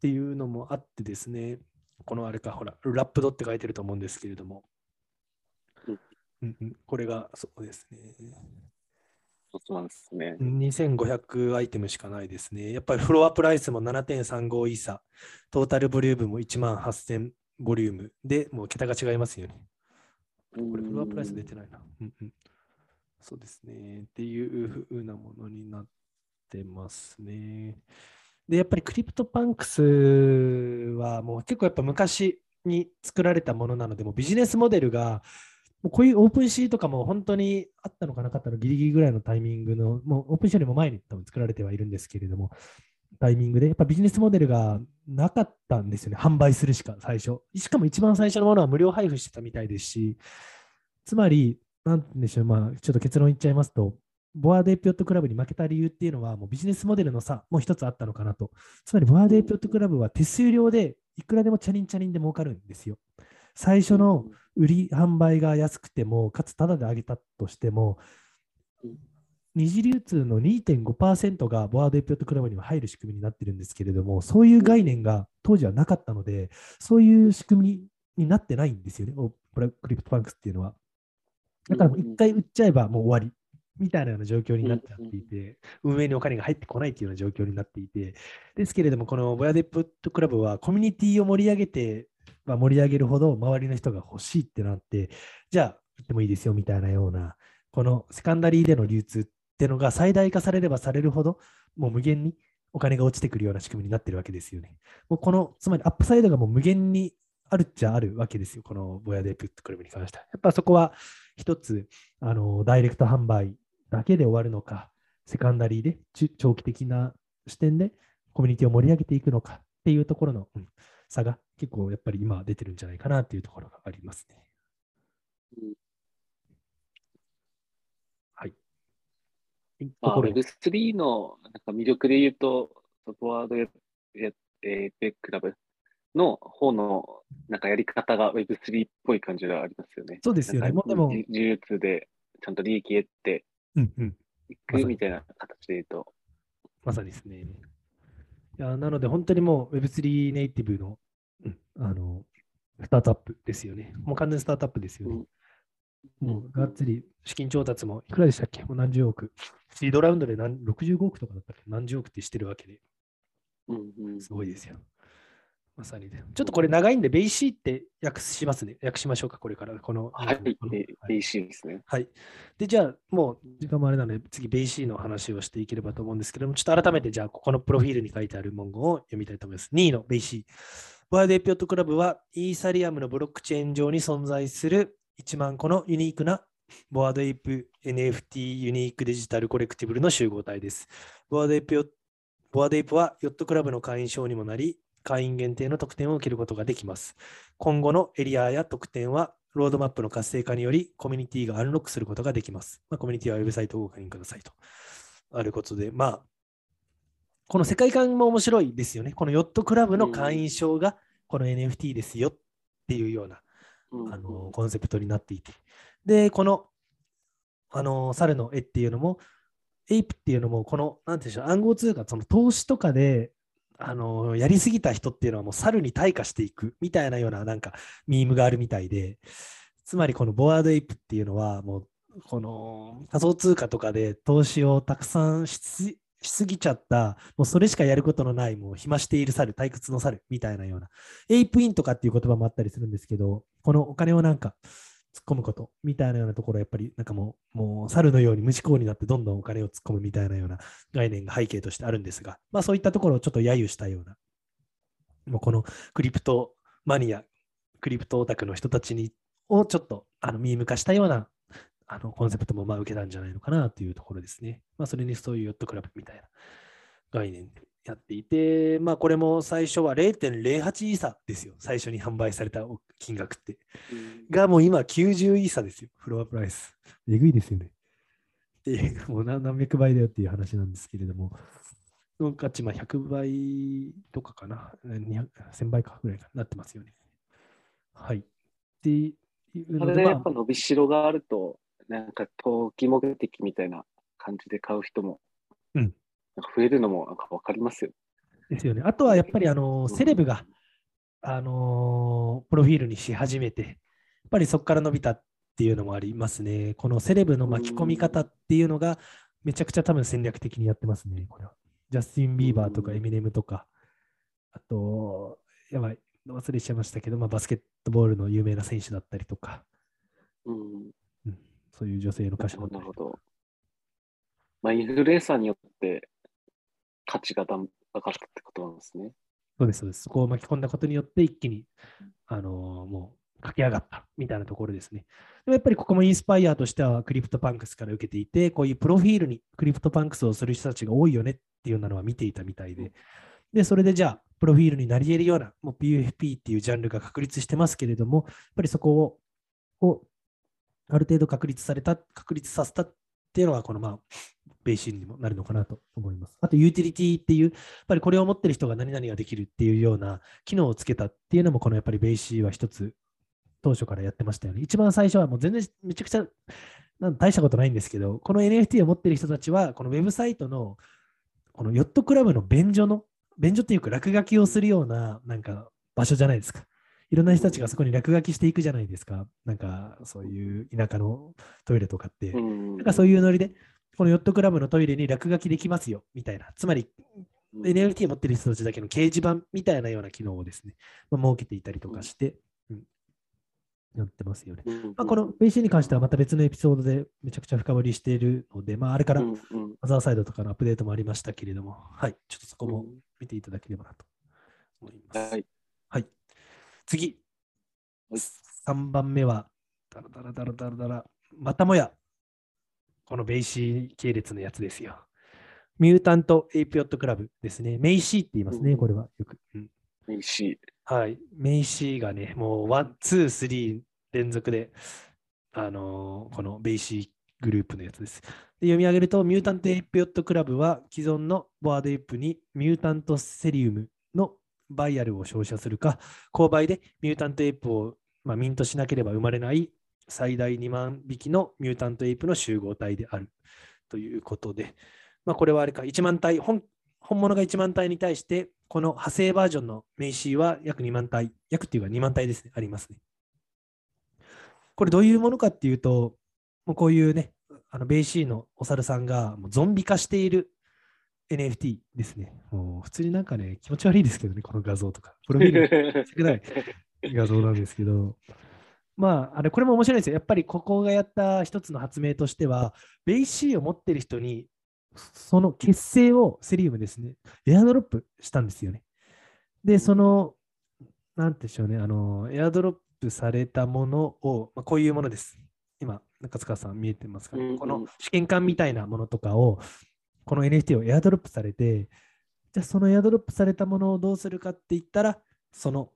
ていうのもあってですね、このあれか、ほら、ラップドって書いてると思うんですけれども、うんこれがそうですね。そうですね。2500アイテムしかないですね。やっぱりフロアプライスも7.35イーサ、トータルボリュームも1万8000ボリュームで、もう桁が違いますよね。これフロアプライス出てないな。うんうん、そうですね。っていうふうなものになってますね。で、やっぱり CryptoPunks はもう結構やっぱ昔に作られたものなので、もうビジネスモデルがもうこういう OpenSea とかも本当にあったのかなかったのギリギリぐらいのタイミングの、もうオープンシーよりも前に多分作られてはいるんですけれども、タイミングで、やっぱビジネスモデルがなかったんですよね。販売するしか最初。しかも一番最初のものは無料配布してたみたいですし、つまり、なんでしょう、まあ、ちょっと結論言っちゃいますと、ボアデイピョットクラブに負けた理由っていうのは、もうビジネスモデルの差も一つあったのかなと。つまり、ボアデイピョットクラブは手数料でいくらでもチャリンチャリンで儲かるんですよ。最初の売り販売が安くても、かつタダで上げたとしても、二次流通の2.5%がボアデイピョットクラブには入る仕組みになってるんですけれども、そういう概念が当時はなかったので、そういう仕組みになってないんですよね、オプラ CryptoPunks っていうのは。だから一回売っちゃえばもう終わり。みたいなような状況になっちゃっていて、運営にお金が入ってこないっていうような状況になっていて、ですけれども、この Bored Ape Yacht Club はコミュニティを盛り上げて、まあ、盛り上げるほど周りの人が欲しいってなって、じゃあ売ってもいいですよみたいなような、このセカンダリーでの流通ってのが最大化されればされるほど、もう無限にお金が落ちてくるような仕組みになってるわけですよね。もうこの、つまりアップサイドがもう無限にあるっちゃあるわけですよ、このボヤデプットクラブに関しては。やっぱそこは一つ、あの、ダイレクト販売だけで終わるのか、セカンダリーでち長期的な視点でコミュニティを盛り上げていくのかっていうところの、うん差が結構やっぱり今出てるんじゃないかなっていうところがありますね。うんはい。まあ、ところ Web3 のなんか魅力で言うと、フォワードや、やえー、ベックラブの方のなんかやり方が Web3 っぽい感じがありますよね。そうですよね。もうでも、じ技術でちゃんと利益得てうんうん。いくみたいな形で言うと。まさにですね。いやなので、本当にもう Web3 ネイティブの,、うん、あのスタートアップですよね。もう完全スタートアップですよね。もうがっつり資金調達もいくらでしたっけ？もう何十億。シードラウンドで何65億とかだったっけ？何十億ってしてるわけで、うんうんすごいですよ。まさにで。ちょっとこれ長いんで、ベイシーって略しますね。略しましょうか、これから。この。はい、このえはい AC ですね。はい。で、じゃあ、もう時間もあれなので、次、ベイシーの話をしていければと思うんですけども、ちょっと改めて、じゃあ、ここのプロフィールに書いてある文言を読みたいと思います。2位のベイシー。 Bored Ape Yacht Club は、 Ethereum のブロックチェーン上に存在する1万個のユニークなボワードエイプ NFT ユニークデジタルコレクティブルの集合体です。 Bored Ape Yacht、Bored Ape はヨットクラブの会員証にもなり、会員限定の特典を受けることができます。今後のエリアや特典は、ロードマップの活性化により、コミュニティがアンロックすることができます。まあ、コミュニティはウェブサイトをご確認くださいと。あることで、まあ、この世界観も面白いですよね。このヨットクラブの会員証がこの NFT ですよっていうような、うんあのコンセプトになっていて。で、この、あの猿の絵っていうのも、エイプっていうのも、この、なんていうんでしょう、暗号通貨、その投資とかで、あのやりすぎた人っていうのはもう猿に退化していくみたいなようななんかミームがあるみたいで、つまりこのボワードエイプっていうのはもうこの仮想通貨とかで投資をたくさんしすしすぎちゃった、もうそれしかやることのない、もう暇している猿、退屈の猿みたいなような、エイプインとかっていう言葉もあったりするんですけど、このお金をなんか突っ込むことみたいなようなところ、やっぱりなんかもう、もう猿のように無思考になってどんどんお金を突っ込むみたいなような概念が背景としてあるんですが、まあそういったところをちょっと揶揄したような、もうこのクリプトマニア、クリプトオタクの人たちにをちょっとあのミーム化したようなあのコンセプトもまあ受けたんじゃないのかなというところですね。まあそれにそういうヨットクラブみたいな概念やっていて、まあこれも最初は0.08イーサですよ。最初に販売された金額って。うんがもう今90イーサですよ。フロアプライス。えぐいですよね。っていう、もう何何百倍だよっていう話なんですけれども、の価値、まあ100倍とかかな。200 1000倍かぐらいかなってますよね。はい。っていうので、まあそれでやっぱ伸びしろがあると、なんか投機目的みたいな感じで買う人も、うんなんか増えるのもなんかわかりますよ。ですよね。あとはやっぱりあのセレブが、あのプロフィールにし始めて、やっぱりそこから伸びたっていうのもありますね。このセレブの巻き込み方っていうのが、めちゃくちゃ多分戦略的にやってますね、これは。ジャスティン・ビーバーとかうんエミネムとか、あと、やばい、忘れちゃいましたけど、まあ、バスケットボールの有名な選手だったりとか、うん。うん、そういう女性の歌手だったりなるほど。まあ、インフルエンサーによって価値がだん上がったってことなんですね。そうです、そうです。そこを巻き込んだことによって、一気に、あのーもう駆け上がったみたいなところですね。でもやっぱりここもインスパイアとしては、 CryptoPunks から受けていて、こういうプロフィールに CryptoPunks をする人たちが多いよねっていうのは見ていたみたいで、で、それでじゃあ、プロフィールになり得るような、もう PFP っていうジャンルが確立してますけれども、やっぱりそこを、をある程度確立された、確立させたっっていうのは、このまあ、ベーシンにもなるのかなと思います。あと、ユーティリティっていう、やっぱりこれを持ってる人が何々ができるっていうような機能をつけたっていうのも、このやっぱりベーシーは一つ当初からやってましたよね。一番最初はもう全然めちゃくちゃ大したことないんですけど、この NFT を持ってる人たちは、このウェブサイトのこのヨットクラブの便所の、便所っていうか落書きをするようななんか場所じゃないですか。いろんな人たちがそこに落書きしていくじゃないですか。なんかそういう田舎のトイレとかって。うんなんかそういうノリで、このヨットクラブのトイレに落書きできますよ、みたいな。つまり、うん NFT を持ってる人たちだけの掲示板みたいなような機能をですね、まあ、設けていたりとかして、うんやってますよね。うんまあ、この BC に関してはまた別のエピソードでめちゃくちゃ深掘りしているので、まあ、あれからうんうんマザーサイドとかのアップデートもありましたけれども、はい、ちょっとそこもうん見ていただければなと思います。はい。はい。次、はい3番目は、だらだらだらだらだら、またもや、このベイシー系列のやつですよ。 Mutant Ape Yacht Club ですね。メイシーって言いますね、うんこれはよく。うんいいし、はい。メイシーがね、もうワン、ツー、スリー連続で、あのーこのベイシーグループのやつです。で読み上げると、 Mutant Ape Yacht Club は既存の Bored Ape に Mutant Serumのバイアルを照射するか、購買で Mutant Ape を、まあ、ミントしなければ生まれない最大2万匹の Mutant Ape の集合体であるということで、まあ、これはあれか、1万体、本本物が1万体に対して、この派生バージョンのメイシーは約2万体、約っていうか2万体ですね、ありますね。これどういうものかっていうと、もうこういうね、あのベイシーのお猿さんがもうゾンビ化している NFT ですね。もう普通になんかね、気持ち悪いですけどね、この画像とか。プロフィールしたくない画像なんですけど、まあ、あれ、これも面白いですよ。やっぱりここがやった一つの発明としては、ベイシーを持ってる人に、その血清を serum ですね、エアドロップしたんですよね。で、その、なんてでしょうね、あの、エアドロップされたものを、まあ、こういうものです。今、中塚さん見えてますか、うんうんこの試験管みたいなものとかを、この NFT をエアドロップされて、じゃあそのエアドロップされたものをどうするかって言ったら、その、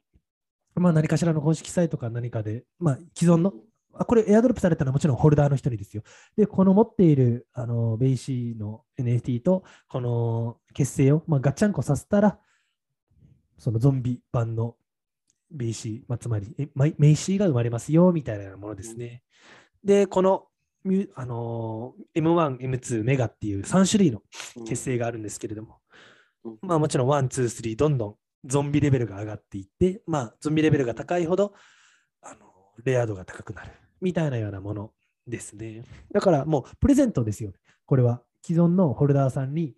まあ何かしらの公式サイトか何かで、まあ既存の、あこれエアドロップされたのはもちろんホルダーの人にですよ。で、この持っているあのベイシーの NFT とこの血清を、まあ、ガッチャンコさせたら、そのゾンビ版のベイシー、まあ、つまりえメイシーが生まれますよみたいなものですね。で、このあのー M1、M2、メガっていう3種類の結成があるんですけれども、うんまあもちろん1、2、3、どんどんゾンビレベルが上がっていって、まあゾンビレベルが高いほど、あのレア度が高くなるみたいなようなものですね。だからもうプレゼントですよ。これは既存のホルダーさんに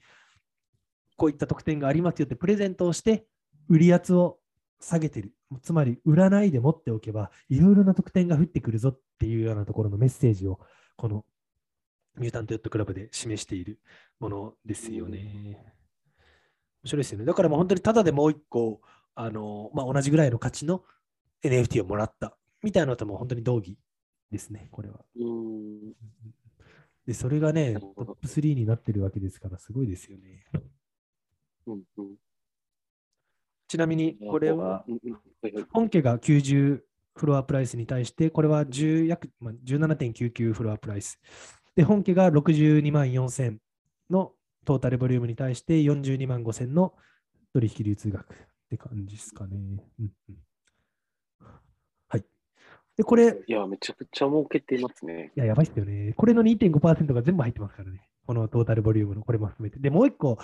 こういった特典がありますよってプレゼントをして売り圧を下げてる。つまり売らないで持っておけばいろいろな特典が降ってくるぞっていうようなところのメッセージをこのミュータントヨットクラブで示しているものですよね。面白いですよね。だからもう本当にただでもう一個、あのまあ、同じぐらいの価値の NFT をもらったみたいなのとも本当に同義ですね、これは。うん。で、それがね、トップ3になってるわけですから、すごいですよね。うん。うん。ちなみに、これは本家が90フロアプライスに対して、これは10約、まあ、17.99フロアプライス。で、本家が62万4000のトータルボリュームに対して42万5000の取引流通額って感じですかね。うんうんはい。で、これ、いや、めちゃくちゃ儲けてますね。いや、やばいっすよね。これの2.5%が全部入ってますからね。このトータルボリュームのこれも含めて。で、もう一個、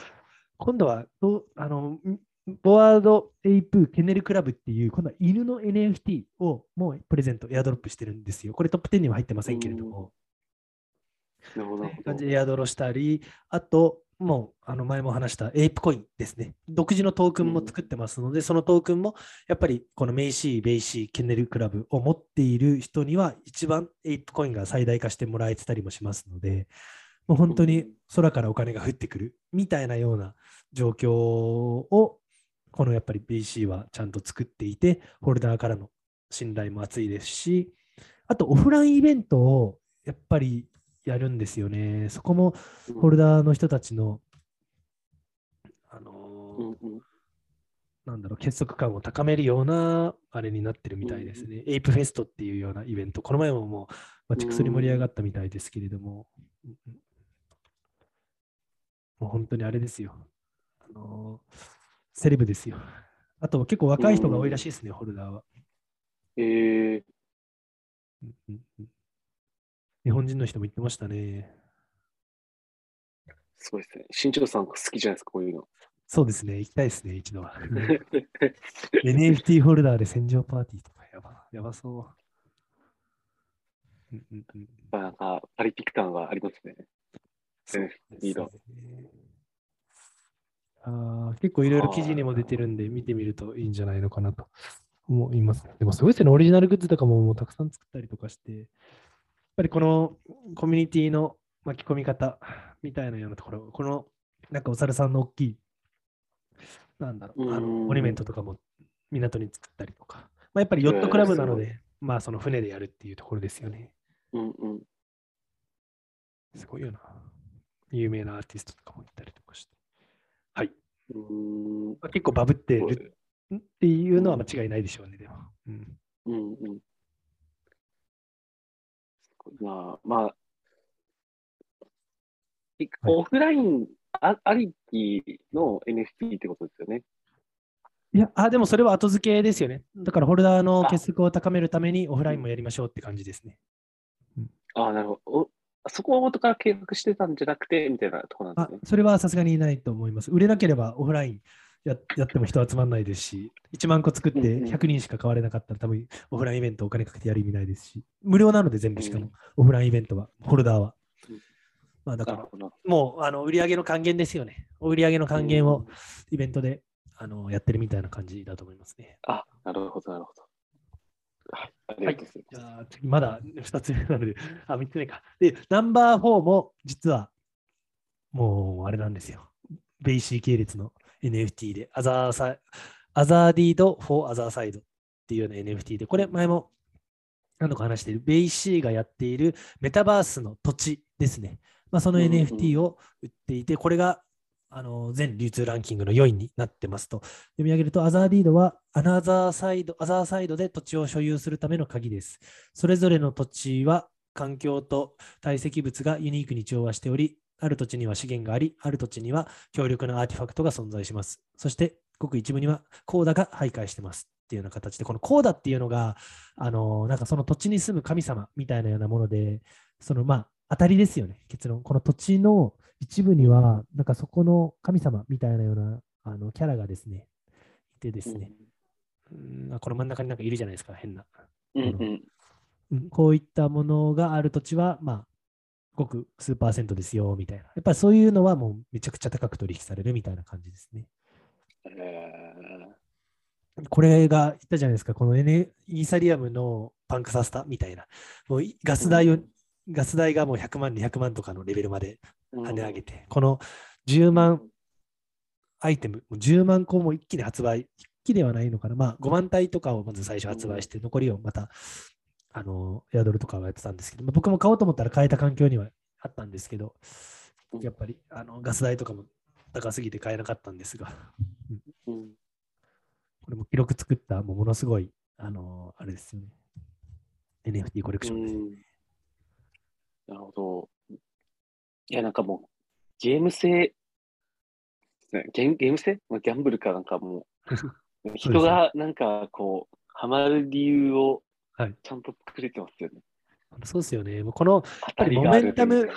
今度はどう、あの、ん Bored Ape Kennel Club っていう、今度は犬の NFT をもうプレゼント、エアドロップしてるんですよ。これトップ10には入ってませんけれども。なるほど。感じでエアドロしたり、あと、もう、あの前も話した ApeCoin ですね。独自のトークンも作ってますので、そのトークンも、やっぱりこのメイシー、ベイシー、 Kennel Club を持っている人には、一番 ApeCoin が最大化してもらえてたりもしますので、もう本当に空からお金が降ってくるみたいなような状況を、このやっぱり BC はちゃんと作っていて、ホルダーからの信頼も厚いですし、あとオフラインイベントをやっぱりやるんですよね。そこもうんホルダーの人たちの、あのーうんうんなんだろう、結束感を高めるようなあれになってるみたいですね。エイプフェストっていうようなイベント、この前ももう、まあ、チクソリ盛り上がったみたいですけれども、もう本当にあれですよ。あのーセレブですよ。あと結構若い人が多いらしいですね、ホルダーは。えー、うんうんうん日本人の人も言ってましたね。すごいですね。新庄さん好きじゃないですか、こういうの。そうですね、行きたいですね、一度は。<laughs> NFT ホルダーで戦場パーティーとかやばやばそう。なんか、パリピ感がありますね。そうですねあー結構いろいろ記事にも出てるんで、見てみるといいんじゃないのかなと思います。でもすごいですね、オリジナルグッズとかももうたくさん作ったりとかして、やっぱりこのコミュニティの巻き込み方みたいなようなところ、このなんかお猿さんの大きい、なんだろう、あうんのモニュメントとかも港に作ったりとか、まあ、やっぱりヨットクラブなのえーで、まあその船でやるっていうところですよね。うんうん。すごいよな。有名なアーティストとかもいたりとかして。はい。うーんまあ結構バブってるっていうのは間違いないでしょうね、でも。うん。うんうん。すごいなまあ、いオフラインあありきの NFT ってことですよね。いや、あ、でもそれは後付けですよね。だからホルダーのあ結束を高めるためにオフラインもやりましょうって感じですね。ああ、なるほど。おそこを元から計画してたんじゃなくて、みたいなところなんあですね。それはさすがにないと思います。売れなければオフラインややっても人集まらないですし、1万個作ってうんうん100人しか買われなかったら多分オフラインイベントお金かけてやる意味ないですし、無料なので全部しかも、うんオフラインイベントは、ホルダーはうん。まあだから。もうあの売り上げの還元ですよね。売り上げの還元をイベントであのやってるみたいな感じだと思いますね。あ、なるほど、なるほど。はい、じゃあ、まだ2つ目なので、あ、3つ目か。で、ナンバー4も実はもうあれなんですよ。 BAYC 系列の NFT で、アザーサイアザーディード・フォー・アザーサイドっていうような NFT で、これ前も何度か話している、 BAYC がやっているメタバースの土地ですね。まあ、その NFT を売っていて、これがあの全流通ランキングの4位になってますと。読み上げると、 Otherdeed はアナザーサイド、 Otherside で土地を所有するための鍵です。それぞれの土地は環境と堆積物がユニークに調和しており、ある土地には資源があり、ある土地には強力なアーティファクトが存在します。そして、ごく一部には Koda が徘徊してますっていうような形で、この Koda っていうのが、あのなんかその土地に住む神様みたいなようなもので、そのまあ、当たりですよね、結論。この土地の一部には、なんかそこの神様みたいなようなあのキャラがですね、いてですね、うんあこの真ん中になんかいるじゃないですか、変な。うんうん。うんこういったものがある土地は、まあ、ごく数パーセントですよ、みたいな。やっぱりそういうのはもうめちゃくちゃ高く取引されるみたいな感じですね。えこれが言ったじゃないですか、この、N、イーサリアムのパンクサスタみたいな。もういガス代を、ガス代がもう100万、200万とかのレベルまでー跳ね上げて、この10万アイテム、もう10万個も一気に発売、一気ではないのかな、まあ5万体とかをまず最初発売して、残りをまた、あの、エアドルとかはやってたんですけど、まあ僕も買おうと思ったら買えた環境にはあったんですけど、うん。やっぱりあのガス代とかも高すぎて買えなかったんですが、うん。これも記録作った、もうものすごい、あの、あれですよね。NFT コレクションです。うん。なるほど。いや、なんかもう、ゲーム性、ゲームゲーム性？まあギャンブルかなんかもう、<laughs> 人がなんかこう、ハマる理由をはいちゃんと作れてますよね。そうですよね。もうこの当ぱりモメンタム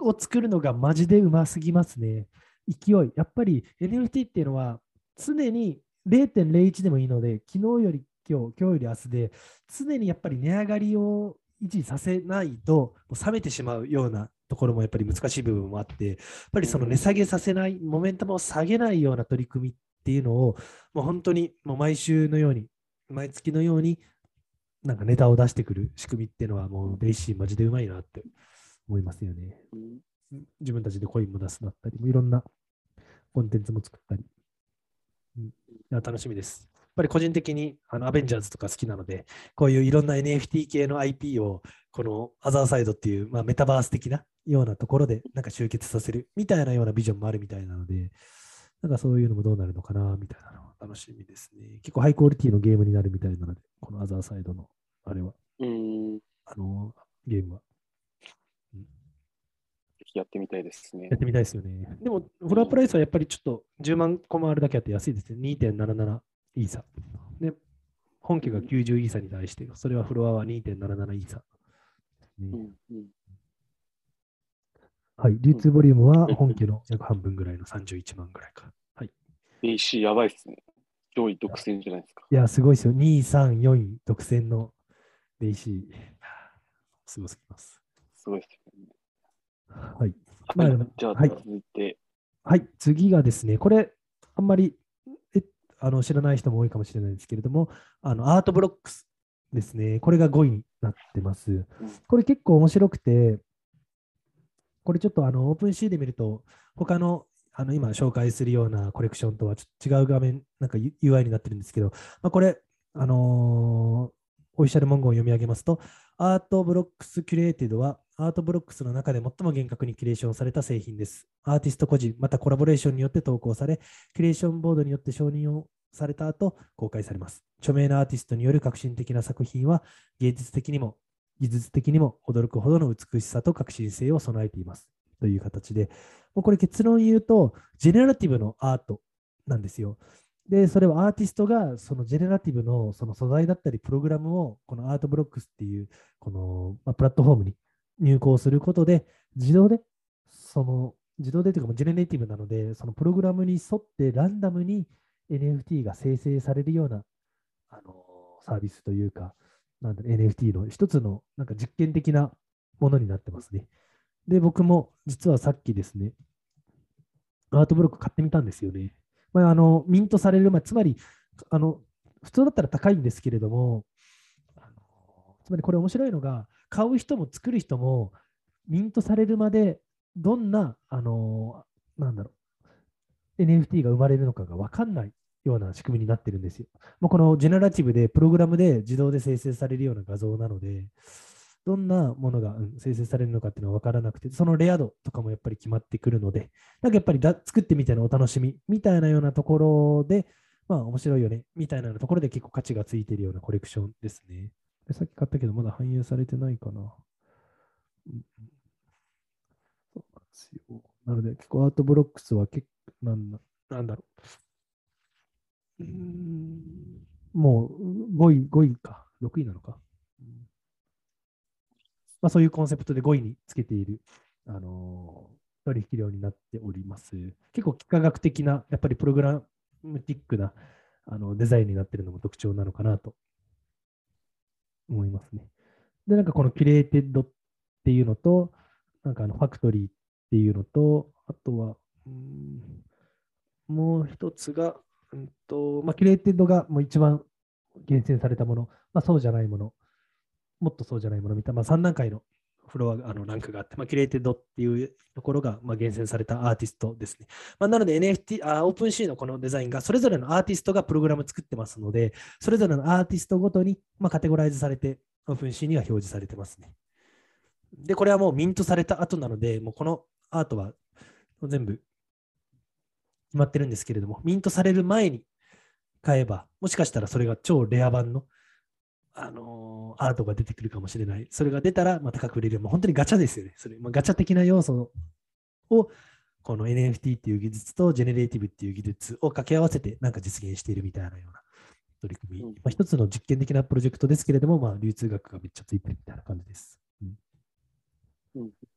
を作るのがマジでうますぎますね。勢い。やっぱり NFT っていうのは常に0.01でもいいので、昨日より今日、今日より明日で、常にやっぱり値上がりを維持させないと、冷めてしまうようなところもやっぱり難しい部分もあって、やっぱりその値下げさせない、モメンタムを下げないような取り組みっていうのを、もう本当にもう毎週のように、毎月のように、なんかネタを出してくる仕組みっていうのは、もうベイシーマジでうまいなって思いますよね。うん自分たちでコインも出すだったり、いろんなコンテンツも作ったり。うん、いや楽しみです。やっぱり個人的にあのアベンジャーズとか好きなので、こういういろんな NFT 系の IP をこのアザーサイドっていう、まあ、メタバース的なようなところでなんか集結させるみたいなようなビジョンもあるみたいなので、なんかそういうのもどうなるのかなみたいなのは楽しみですね。結構ハイクオリティのゲームになるみたいなので、このアザーサイドのあれは、うん。ぜあのゲームは。ひやってみたいですねやっ。てみたいですよね。でも、フロアプライスはやっぱりちょっと10万個もあるだけあって安いですね。2.77イーサ。で、本家が90イーサに対して、それはフロアは2.77イーサ。ねはい。流通ボリュームは本家の約半分ぐらいの31万ぐらいか。はい。AC やばいっすね。上位独占じゃないですか。いや、すごいですよ。2、3、4位独占のベイシー。すごすぎます。すごいっすよね。はい。まあじゃあ、はい続いて、はい、次がですね、これ、あんまりえあの知らない人も多いかもしれないですけれども、あの Art Blocks ですね、これが5位になってます。これ結構面白くて、これちょっとあの OpenSea で見ると、他のあの今紹介するようなコレクションとはちょっと違う画面、なんか UI になってるんですけど、まあ、これ、あのーオフィシャル文言を読み上げますと、 Art Blocks Curated は、 Art Blocks の中で最も厳格にキュレーションされた製品です。アーティスト個人、またコラボレーションによって投稿され、キュレーションボードによって承認をされた後、公開されます。著名なアーティストによる革新的な作品は、芸術的にも技術的にも驚くほどの美しさと革新性を備えています。という形で、もうこれ結論言うと、 generative のアートなんですよ。で、それはアーティストがその generative のその素材だったり、プログラムをこの Art Blocks っていうこの、まあ、プラットフォームに入稿することで、自動で、その自動でというかも generative なので、そのプログラムに沿ってランダムに NFT が生成されるようなあのサービスというか、NFT の一つのなんか実験的なものになってますね。で、僕も実はさっきですね、アートブロック買ってみたんですよね。まあ、あのミントされる前、つまりあの、普通だったら高いんですけれども、あのつまりこれ面白いのが、買う人も作る人も、ミントされるまでどんな、あのなんだろう、NFT が生まれるのかが分かんないような仕組みになってるんですよ。もうこのジェネラティブで、プログラムで自動で生成されるような画像なので、どんなものが生成されるのかっていうのは分からなくて、そのレア度とかもやっぱり決まってくるので、なんかやっぱりだ作ってみてのお楽しみみたいなようなところで、まあ面白いよねみたいなところで結構価値がついてるようなコレクションですね。さっき買ったけど、まだ反映されてないかな。そうなんですよ。なので、結構アートブロックスは結構、なんだなんだろう。うんもう5位、5位か、6位なのか。まあ、そういうコンセプトで5位につけている、あのー取引量になっております。結構幾何学的な、やっぱりプログラムティックなあのデザインになっているのも特徴なのかなと思いますね。で、なんかこの curated っていうのと、なんかあの factory っっていうのと、あとは、うんもう一つが、うんとまあ、 curated がもう一番厳選されたもの、まあ、そうじゃないもの、もっとそうじゃないものみたいな、まあ、3段階のフロア、あのランクがあって、まあ、 curated っていうところが、まあ、厳選されたアーティストですね。まあ、なので NFT、あ、 OpenSea のこのデザインが、それぞれのアーティストがプログラム作ってますので、それぞれのアーティストごとに、まあ、カテゴライズされて、 OpenSea には表示されてますね。で、これはもうミントされた後なので、もうこのアートは全部決まってるんですけれども、ミントされる前に買えば、もしかしたらそれが超レア版の、あのーアートが出てくるかもしれない。それが出たら、まあ、高く売れる。もう本当にガチャですよね。それまあ、ガチャ的な要素を、この NFT っていう技術と generative っていう技術を掛け合わせて、なんか実現しているみたいなような取り組み。うんまあ、一つの実験的なプロジェクトですけれども、まあ、流通学がめっちゃついてるみたいな感じです。うんうんはい。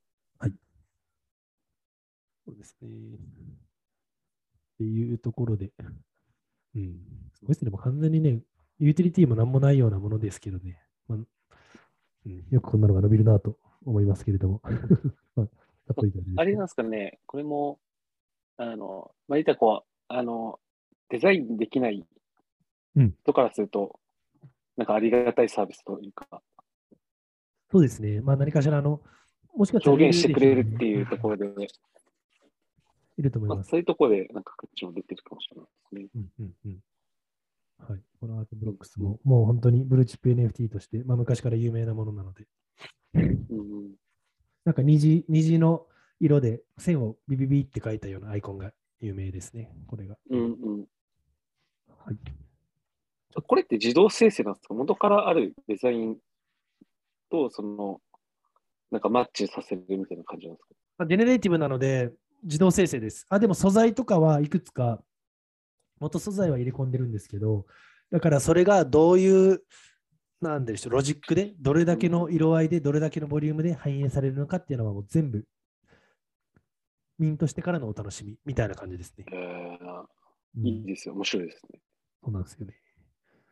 そうですね。っていうところで、うん、すごいですね。もう完全にね、ユーティリティもなんもないようなものですけどね。まあうん、よくこんなのが伸びるなと思いますけれども。<laughs> まあ、いいてあれなんですかね、これも、あの、まあ、言ったらこう、あの、デザインできないうん人からすると、なんかありがたいサービスというか、そうですね。まあ何かしらの、もしかしたら表現してくれるっていうところで、いると思いまあ、ます。そういうところで、なんか価値も出てるかもしれないですね。うんうんうんはい。このアートブロックスも、もう本当にブルーチップ NFT として、まあ、昔から有名なものなので、うんなんか虹虹の色で線をビビビって書いたようなアイコンが有名ですね。これが。うんうん。はい、これって自動生成なんですか？元からあるデザインと、その、なんかマッチさせるみたいな感じなんですか？まあ、 generative なので自動生成です。あ、でも素材とかはいくつか元素材は入れ込んでるんですけど、だからそれがどういう、なんでしょう、ロジックで、どれだけの色合いで、どれだけのボリュームで反映されるのかっていうのはもう全部、ミントしてからのお楽しみみたいな感じですね。えー、うんいいですよ。面白いですね。そうなんですよね。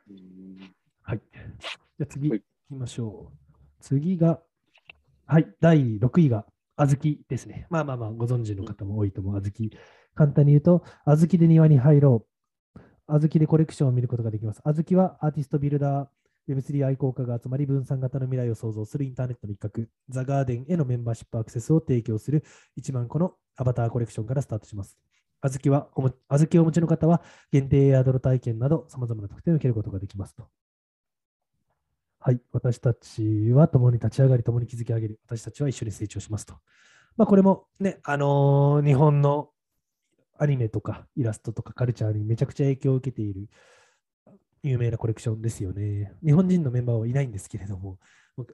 うんはい。じゃあ次はい行きましょう。次が、はい、第6位が、小豆ですね。まあまあまあ、ご存知の方も多いと思う、小豆。簡単に言うと、小豆で庭に入ろう。小豆でコレクションを見ることができます。小豆はアーティストビルダー、Web3 愛好家が集まり分散型の未来を創造するインターネットの一角、ザ・ガーデンへのメンバーシップアクセスを提供する1万個のアバターコレクションからスタートします。小豆はおも、小豆をお持ちの方は限定エアドロ体験など様々な特典を受けることができますと。はい。私たちは共に立ち上がり、共に築き上げる。私たちは一緒に成長しますと。まあ、これもね、あのー日本のアニメとかイラストとかカルチャーにめちゃくちゃ影響を受けている有名なコレクションですよね。日本人のメンバーはいないんですけれども、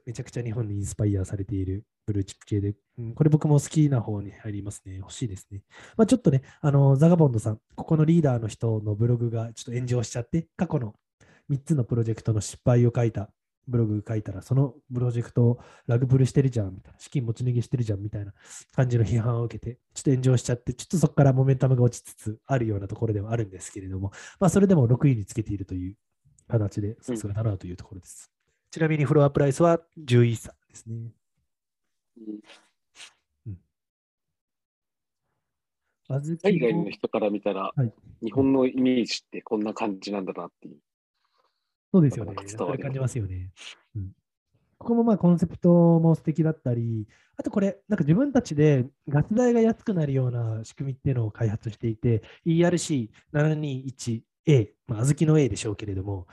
めちゃくちゃ日本にインスパイアされているブルーチップ系で、うん、これ僕も好きな方に入りますね。欲しいですね。まあ、ちょっとね、あのザガボンドさん、ここのリーダーの人のブログがちょっと炎上しちゃって、過去の3つのプロジェクトの失敗を書いたブログ書いたら、そのプロジェクトをラグプルしてるじゃんみたいな、資金持ち逃げしてるじゃんみたいな感じの批判を受けて、ちょっと炎上しちゃって、ちょっとそこからモメンタムが落ちつつあるようなところではあるんですけれども、まあ、それでも6位につけているという形で、さすがだなというところです。うん、ちなみにフロアプライスは10位差ですね。うん、海外の人から見たら、はい、日本のイメージってこんな感じなんだなっていう。そうですよね。それ感じますよね。うん、ここもまあコンセプトも素敵だったり、あとこれ、なんか自分たちでガス代が安くなるような仕組みっていうのを開発していて、ERC721A、まあ、小豆の A でしょうけれども、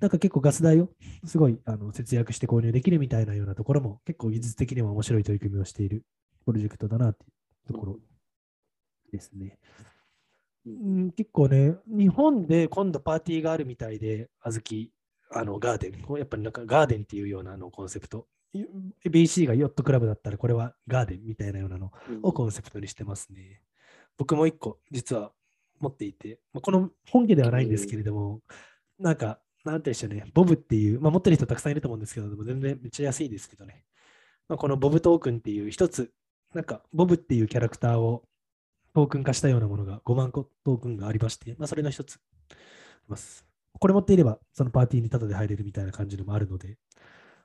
なんか結構ガス代をすごいあの節約して購入できるみたいなようなところも結構技術的にも面白い取り組みをしているプロジェクトだなっていうところですね。うん、結構ね、日本で今度パーティーがあるみたいで、小豆あのガーデン、やっぱりなんかガーデンっていうようなあのコンセプト、BC がヨットクラブだったらこれはガーデンみたいなようなのをコンセプトにしてますね。うん、僕も一個実は持っていて、まあ、この本家ではないんですけれども、うん、なんか、なんていうんでしょうね、ボブっていう、まあ、持ってる人たくさんいると思うんですけど、でも全然めっちゃ安いですけどね。まあ、このボブトークンっていう一つ、なんかボブっていうキャラクターをトークン化したようなものが5万個トークンがありまして、まあ、それの一つます。これ持っていれば、そのパーティーにタダで入れるみたいな感じのもあるので、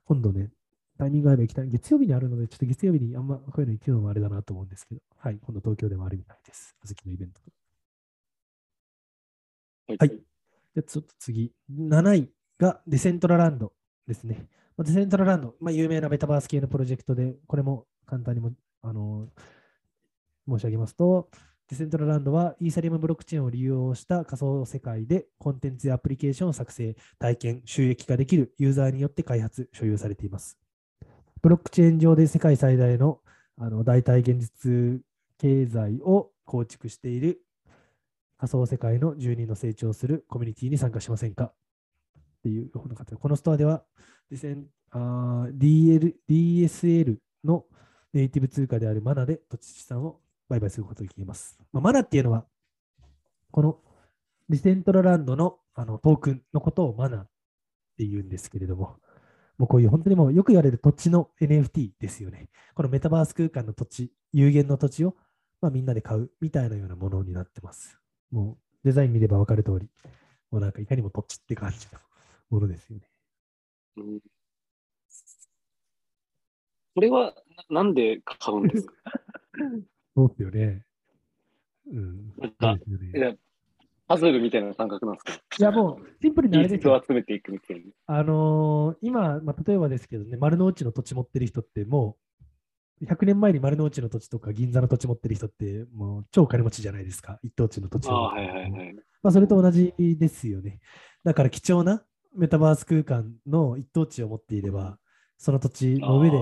今度ね、タイミング合えば行きたい。月曜日にあるので、ちょっと月曜日にあんまこういうの行くのもあれだなと思うんですけど、はい、今度東京でもあるみたいです。あずきのイベント。はい。はい、じゃあちょっと次、7位がデセントラランドですね。デセントラランド、まあ、有名なメタバース系のプロジェクトで、これも簡単にも、あの申し上げますと、デセントラランドはイーサリアムブロックチェーンを利用した仮想世界でコンテンツやアプリケーションを作成、体験、収益化できるユーザーによって開発、所有されています。ブロックチェーン上で世界最大のあの代替現実経済を構築している仮想世界の住人の成長するコミュニティに参加しませんか？っていうような方このストアではデセンあ DL DSL のネイティブ通貨であるマナで土地資産を売買することができます。まあ、マナっていうのは、このリセントラランドのあのトークンのことをマナっていうんですけれども、もうこういう本当にもうよく言われる土地の NFT ですよね。このメタバース空間の土地、有限の土地を、まあ、みんなで買うみたいなようなものになってます。もうデザイン見れば分かる通り、もうなんかいかにも土地って感じのものですよね。うん、これはなんで買うんですか？<laughs> そうですよね。うん。なんか、ね、パズルみたいな感覚なんですか？いや、もう、シンプルにあれですよ。集めていくみたいな。あのー、今、まあ、例えばですけどね、丸の内の土地持ってる人って、もう、100年前に丸の内の土地とか銀座の土地持ってる人って、もう超金持ちじゃないですか、一等地の土地あはいはいはい。まあ、それと同じですよね。だから貴重なメタバース空間の一等地を持っていれば、その土地の上で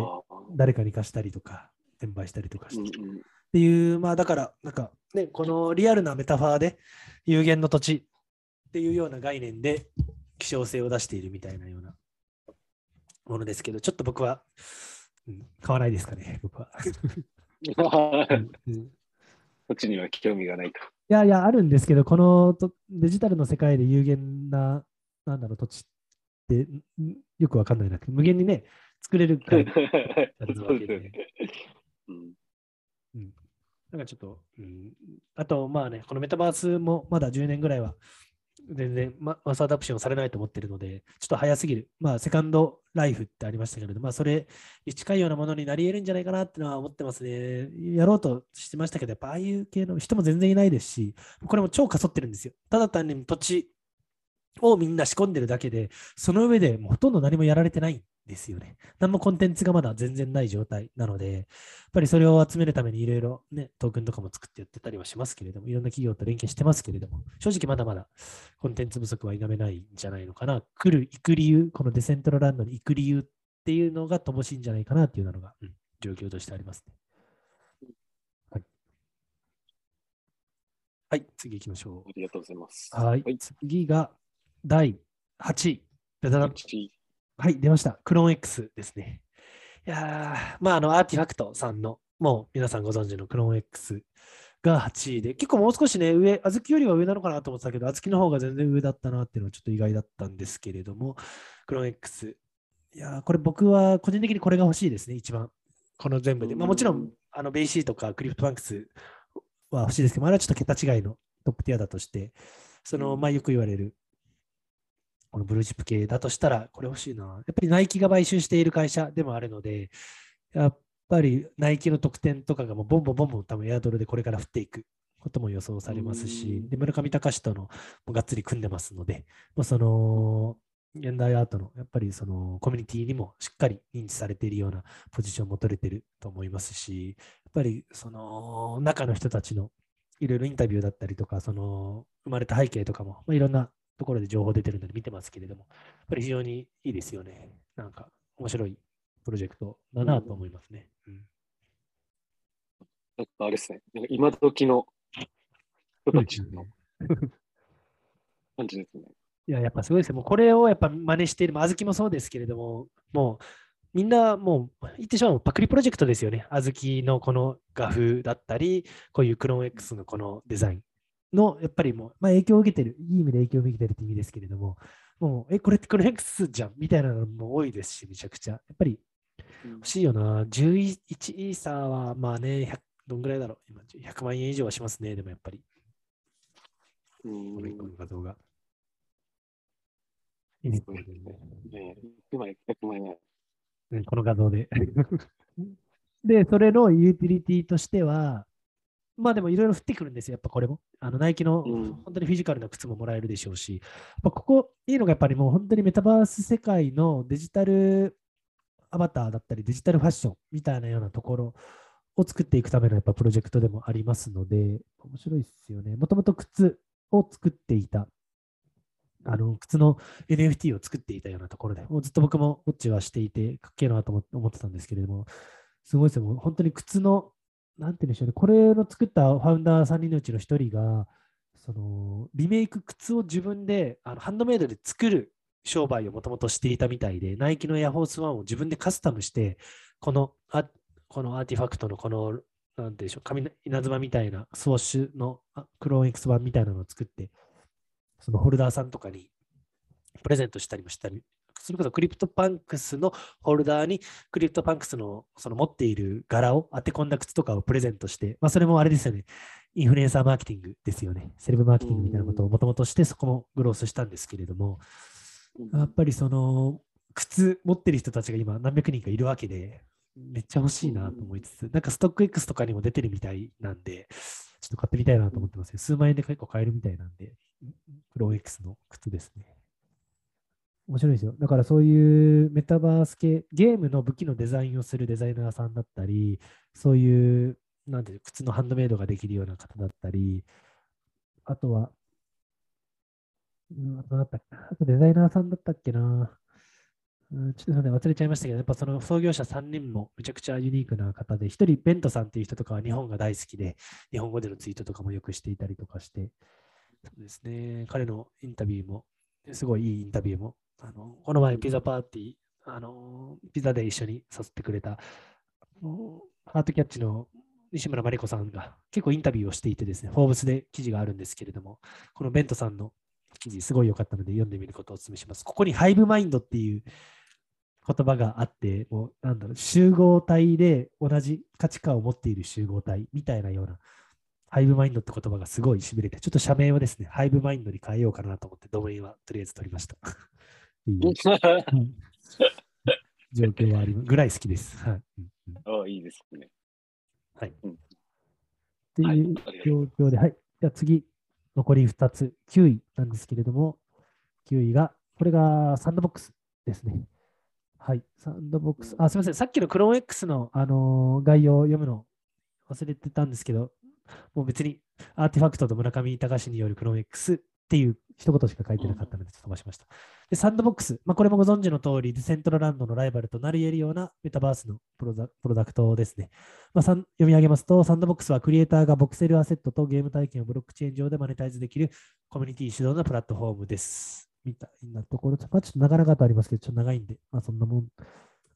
誰かに貸したりとか、転売したりとかして、うんうんっていう、まあだから、なんかね、このリアルなメタファーで有限の土地っていうような概念で希少性を出しているみたいなようなものですけど、ちょっと僕は、うん、買わないですかね、僕は。土地には興味がないと。いやいや、あるんですけど、このデジタルの世界で有限な、なんだろう、土地ってよくわかんないな。無限にね、作れるから。<laughs> そうですね。うんなんかちょっと、うん、あと、まあね、このメタバースもまだ10年ぐらいは全然マスアダプションされないと思ってるので、ちょっと早すぎる。まあ、セカンドライフってありましたけれど、まあ、それに近いようなものになり得るんじゃないかなってのは思ってますね。やろうとしてましたけど、やっぱああいう系の人も全然いないですし、これも超かそってるんですよ。ただ単に土地をみんな仕込んでるだけで、その上でもうほとんど何もやられてないですよね。何もコンテンツがまだ全然ない状態なので、やっぱりそれを集めるためにいろいろね、トークンとかも作ってやってたりはしますけれども、いろんな企業と連携してますけれども、正直まだまだコンテンツ不足は否めないんじゃないのかな。来る、行く理由、このデセントラランドに行く理由っていうのが乏しいんじゃないかなっていうのが、うん、状況としてありますね。はい。はい、次行きましょありがとうございます。う。はい、はい。次が第8位。ダダダンはい、出ました。クローン X ですね。いやー、まあ、あの、アーティファクトさんの、もう皆さんご存知のクローン X が8位で、結構もう少しね、上、小豆よりは上なのかなと思ってたけど、小豆の方が全然上だったなっていうのはちょっと意外だったんですけれども、CloneX。いやー、これ僕は個人的にこれが欲しいですね、一番。この全部で。まあ、もちろん、あの、 BAYC とか CryptoPunks は欲しいですけど、まああれはちょっと桁違いの top tier だとして、その、まあ、よく言われる、このブルーチップ系だとしたら、これ欲しいな。やっぱり Nike が買収している会社でもあるので、やっぱり Nike の特典とかがもうボンボンボンボン多分エアドロでこれから降っていくことも予想されますしう、んで村上隆とのもうがっつり組んでますので、もうその現代アートのやっぱりそのコミュニティにもしっかり認知されているようなポジションも取れてると思いますし、やっぱりその中の人たちのいろいろインタビューだったりとか、その生まれた背景とかも、まあ、いろんなところで情報出てるので見てますけれども、やっぱり非常にいいですよね。なんか面白いプロジェクトだなと思いますね。うんなんかあれですね。なんか今時の人たちの <laughs> 感じですね。いや、やっぱすごいですよ。もうこれをやっぱ真似している、まあ、小豆もそうですけれども、もうみんなもう言ってしまうパクリプロジェクトですよね。小豆のこの画風だったり、こういうクローン X のこのデザインの、やっぱりもう、まあ、影響を受けてる、いい意味で影響を受けてるって意味ですけれども、もう、え、これってクローン X じゃんみたいなのも多いですし、めちゃくちゃ。やっぱり欲しいよな。11イーサーは、まあね、100どんぐらいだろう今、100万円以上はしますね、でもやっぱり。うん。この画像が。いいねこれねね1枚、100万円。うんこの画像で。<laughs> で、それのユーティリティとしては、まあでもいろいろ降ってくるんですよ、やっぱこれも。あのナイキのうん本当にフィジカルな靴ももらえるでしょうし、まあここいいのがやっぱりもう本当にメタバース世界のデジタルアバターだったりデジタルファッションみたいなようなところを作っていくためのやっぱプロジェクトでもありますので、面白いですよね。もともと靴を作っていた、あの靴の NFT を作っていたようなところで、もうずっと僕もウォッチはしていて、かっけえなと思思ってたんですけれども、すごいですよ。もう本当に靴の、なんて言うんでしょうね、これの作ったファウンダー3人のうちの1人が、そのリメイク靴を自分であのハンドメイドで作る商売をもともとしていたみたいで、ナイキのエアフォースワンを自分でカスタムして、このあこのアーティファクトのこの、なんてでしょう、紙稲妻みたいな、ソーシュのクローン X 版みたいなのを作って、そのホルダーさんとかにプレゼントしたりもしたり、それこそクリプトパンクスのホルダーにクリプトパンクスのその持っている柄を当て込んだ靴とかをプレゼントして、まあそれもあれですよね、インフルエンサーマーケティングですよね。セレブマーケティングみたいなことをもともとして、そこもグロースしたんですけれども、やっぱりその靴持ってる人たちが今何百人かいるわけで、めっちゃ欲しいなと思いつつ、なんかストック X とかにも出てるみたいなんで、ちょっと買ってみたいなと思ってますよ。数万円で結構買えるみたいなんで、クロー X の靴ですね。面白いですよ。だからそういうメタバース系、ゲームの武器のデザインをするデザイナーさんだったり、そういう、なんていうの靴のハンドメイドができるような方だったり、あとは、うん、あとなんだっけな？あとデザイナーさんだったっけな？うん、ちょっとすいません忘れちゃいましたけど、やっぱその創業者3人もめちゃくちゃユニークな方で、一人ベントさんっていう人とかは日本が大好きで、日本語でのツイートとかもよくしていたりとかして、そうですね、彼のインタビューも、すごいいいインタビューも、あのこの前ピザパーティー、あのピザで一緒にさせてくれた、ハートキャッチの西村真理子さんが結構インタビューをしていてですね、フォーブスで記事があるんですけれども、このベントさんの記事すごい良かったので読んでみることをお勧めします。ここに hive mind っていう言葉があって、もうなんだろう、集合体で同じ価値観を持っている集合体みたいなような、 hive mind って言葉がすごい痺れて、ちょっと社名をですね、 hive mind に変えようかなと思って、ドメインはとりあえず取りました。っていう <laughs> うん状況はありぐらい好きです。はい。ああ、いいですね。はい。うんっていう状況で、はい。じゃあ次、残り2つ、9位なんですけれども、9位が、これがサンドボックスですね。はい。サンドボックス。あ、すみません。さっきのクローン X の、あのー概要を読むの忘れてたんですけど、もう別にアーティファクトと村上隆によるクローン X っていう一言しか書いてなかったので飛ばしました。で、サンドボックス、まあ、これもご存知の通り、 Decentraland のライバルとなり得るようなメタバースのプロダプロダクトですね。まあ、読み上げますと、 The Sandbox はクリエイターが voxel asset とゲーム体験をブロックチェーン上でマネタイズできるコミュニティ主導のプラットフォームです。みたいなところ、まあ、ちょっと長々とありますけど、ちょっと長いんで、まあ、そんなもん、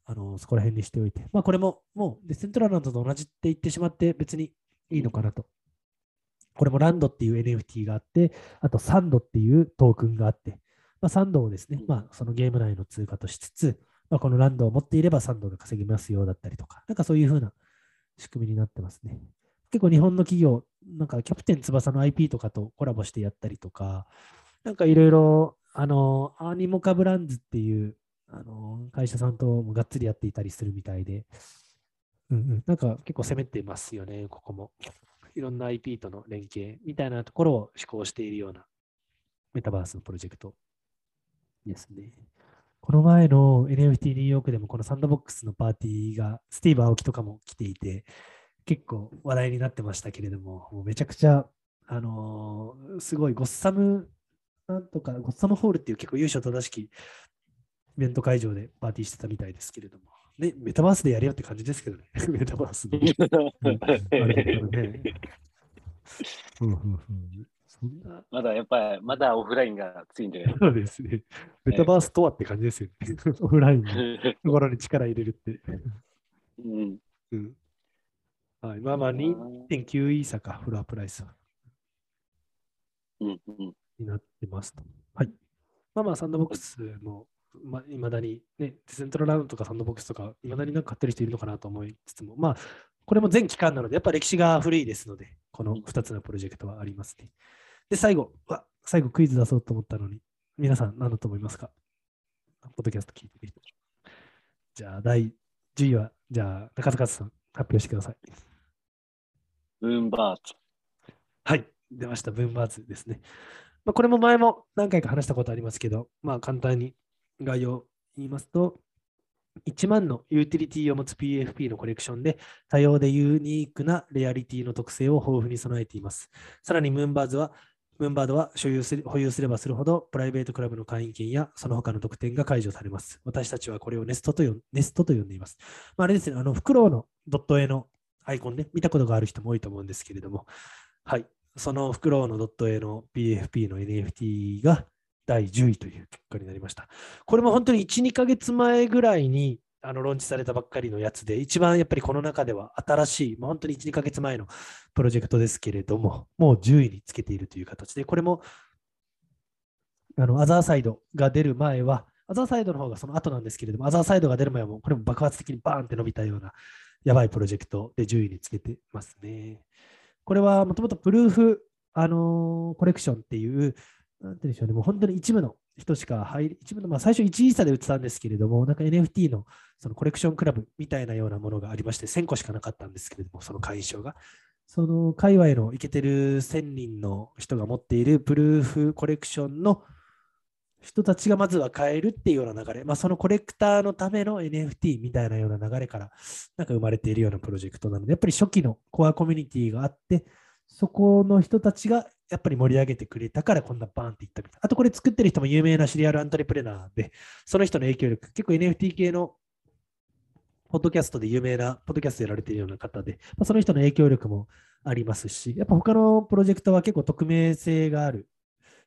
あのそこら辺にしておいて、まあ、これももう Decentraland と同じって言ってしまって別にいいのかなと。これも LAND っていう NFT があって、あとサンドっていうトークンがあって、まあ、サンドをですね、まあ、そのゲーム内の通貨としつつ、まあ、このランドを持っていればサンドが稼ぎますよだったりとか、なんかそういうふうな仕組みになってますね。結構日本の企業、なんかキャプテン翼の IP とかとコラボしてやったりとか、なんかいろいろ、あの、アニモカブランズっていう、あの、会社さんともがっつりやっていたりするみたいで、うんうん、なんか結構攻めてますよね、ここも。いろんな IP との連携みたいなところを施行しているようなメタバースのプロジェクトですね。この前の NFT ニューヨークでもこのサンドボックスのパーティーがスティーブ・アオキとかも来ていて結構話題になってましたけれども、もうめちゃくちゃ、あのー、すごいゴッサムなんとか、ゴッサムホールっていう結構優勝正しきイベント会場でパーティーしてたみたいですけれども、ね、メタバースでやれよって感じですけどね、<laughs> メタバースで。まだやっぱり、まだオフラインがついんで。そうですね。メタバースとはって感じですよね。オフラインのところに力入れるって。うん。うん、はい、まあまあ、2.9イーサか、フロアプライスは。うんうん。になってますと。はい。まあまあ、サンドボックスもまあ、未だにね、デセントララウンドとかサンドボックスとか、いまだになんか買ってる人いるのかなと思いつつも、まあ、これも全期間なので、やっぱ歴史が古いですので、この2つのプロジェクトはありますね。で、最後、わ最後クイズ出そうと思ったのに、皆さん何だと思いますか？ポッドキャスト聞いてみるじゃあ、第10位は、じゃあ、中塚さん、発表してください。ブーンバーツ。はい、出ました、ブーンバーツですね。まあ、これも前も何回か話したことありますけど、まあ、簡単に概要を言いますと、1万のユーティリティを持つ PFP のコレクションで多様でユニークなレアリティの特性を豊富に備えています。さらにムーンバーズはムーンバードは所有する保有すればするほど、プライベートクラブの会員権やその他の特典が解除されます。私たちはこれをネストとネストと呼んでいます。まあ、あれですね、あの、フクロウのドット絵のアイコンね、見たことがある人も多いと思うんですけれども、はい、そのフクロウのドット絵の PFP の NFT が第10位という結果になりました。これも本当に1、2ヶ月前ぐらいにあのローンチされたばっかりのやつで、一番やっぱりこの中では新しい、まあ、本当に1、2ヶ月前のプロジェクトですけれども、もう10位につけているという形で、これもあのアザーサイドが出る前は、アザーサイドの方がその後なんですけれども、アザーサイドが出る前はもこれも爆発的にバーンって伸びたようなやばいプロジェクトで10位につけてますね。これはもともとプルーフ、あのー、コレクションっていう、なんてうでしょうね、もう本当に一部の人しか入り、一部の、まあ、最初1イーサで売ってたんですけれども、なんか NFT のそのコレクションクラブみたいなようなものがありまして、1000個しかなかったんですけれども、その会員証が。その界隈のイケてる1000人の人が持っているプルーフコレクションの人たちがまずは買えるっていうような流れ、まあ、そのコレクターのための NFT みたいなような流れからなんか生まれているようなプロジェクトなので、やっぱり初期のコアコミュニティがあって、そこの人たちがやっぱり盛り上げてくれたからこんなバーンっていったみたいな。あとこれ作ってる人も有名なシリアルアントレプレナーで、その人の影響力、結構 NFT 系のポッドキャストで有名な、ポッドキャストやられているような方で、まあ、その人の影響力もありますし、やっぱ他のプロジェクトは結構匿名性がある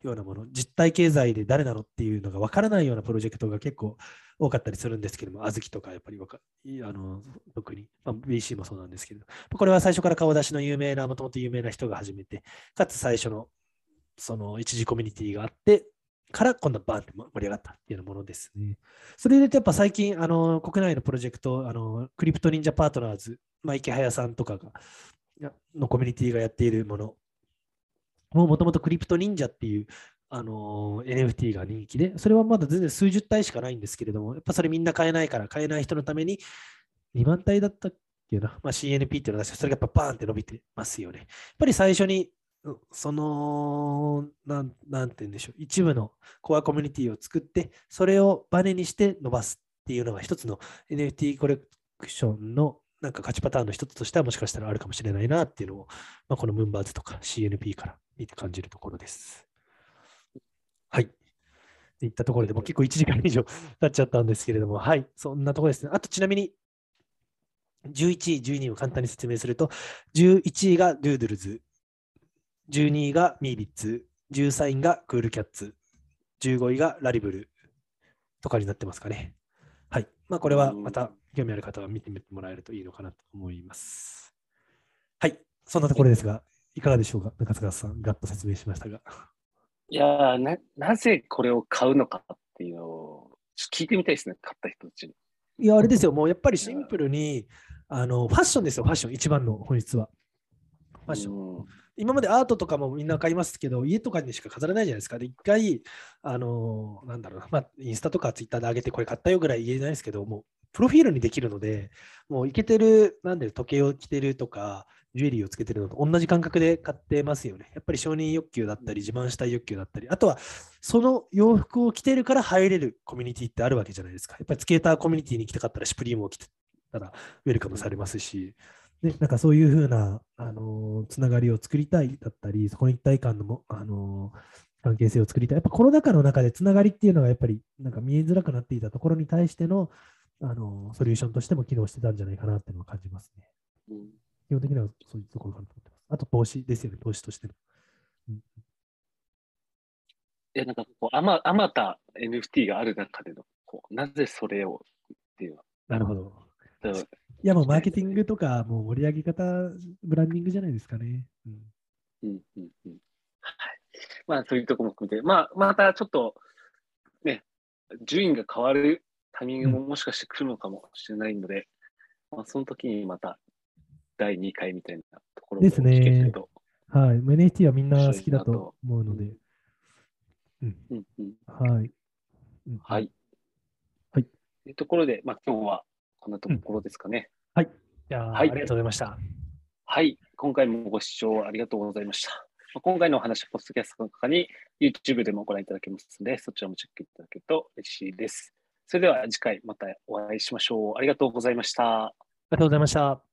ようなもの、実体経済で誰なのっていうのが分からないようなプロジェクトが結構多かったりするんですけども、あずきとかやっぱりかあの特に、まあ、BC もそうなんですけど、これは最初から顔出しの有名な、もともと有名な人が始めて、かつ最初のその一時コミュニティがあって、から今度バーンって盛り上がったっていうものですね。それで言うとやっぱ最近、あの国内のプロジェクト、あのクリプト忍者パートナーズ、まあ、池早さんとかがのコミュニティがやっているもの、もともとクリプト忍者っていうあの NFT が人気で、それはまだ全然数十体しかないんですけれども、やっぱそれみんな買えないから、買えない人のために2万体だったっけな、まあ、CNP っていうのがそれがやっぱバーンって伸びてますよね。やっぱり最初に、その、なん、なんて言うんでしょう、一部のコアコミュニティを作って、それをバネにして伸ばすっていうのが一つの NFT コレクションのなんか勝ちパターンの一つとしてはもしかしたらあるかもしれないなっていうのを、まあ、このムンバーズとか CNP から感じるところです。はい。っていったところでもう結構1時間以上経っちゃったんですけれども、はい、そんなところですね。あとちなみに、11位、12位を簡単に説明すると、11位がドゥードゥルズ、12位がミービッツ、13位がクールキャッツ、15位がラリブルとかになってますかね。はい。まあ、これはまた興味ある方は見てみてもらえるといいのかなと思います。はい。そんなところですが、いかがでしょうか？中塚さん、ガッと説明しましたが。いやーな、なぜこれを買うのかっていうのを、聞いてみたいですね、買った人たちに。いや、あれですよ、もうやっぱりシンプルに、あのファッションですよ、ファッション、一番の本質は。ファッション。うん今までアートとかもみんな買いますけど、家とかにしか飾れないじゃないですか。で、一回、あのなんだろうな、まあ、インスタとかツイッターで上げて、これ買ったよぐらい言えないですけど、もう、プロフィールにできるので、もう、いけてる、なんで、時計を着てるとか、ジュエリーをつけてるのと同じ感覚で買ってますよね。やっぱり承認欲求だったり、自慢したい欲求だったり、あとは、その洋服を着てるから入れるコミュニティってあるわけじゃないですか。やっぱりスケーターコミュニティに来たかったら、シュプリームを着てたら、ウェルカムされますし、で、なんかそういうふうな、あのーつながりを作りたいだったり、そこに一体感のも、あのー関係性を作りたい。やっぱコロナ禍の中でつながりっていうのがやっぱりなんか見えづらくなっていたところに対しての、あのーソリューションとしても機能してたんじゃないかなっていうのを感じますね。うん基本的にはそういうところかなと思ってます。あと投資ですよね、投資としての。いや、なんかこう、あま、あまた NFT がある中での、こう、なぜそれをっていうのは。なるほど。いや、もうマーケティングとか、もう盛り上げ方、ブランディングじゃないですかね。うんうんうんうんはい。まあ、そういうところも含めて、まあ、またちょっと、ね、順位が変わるタイミングももしかして来るのかもしれないので、まあ、その時にまた第2回みたいなところもですね聞けると。はい。まあ NFT はみんな好きだと思うので。うん。うんうんはい。うんはい。はい。というところで、まあ、今日はこんなところですかね。はい。じゃあ、はいありがとうございました。はい。今回もご視聴ありがとうございました。まあ今回のお話、ポッドキャストの他に YouTube でもご覧いただけますので、そちらもチェックいただけると嬉しいです。それでは次回またお会いしましょう。ありがとうございました。ありがとうございました。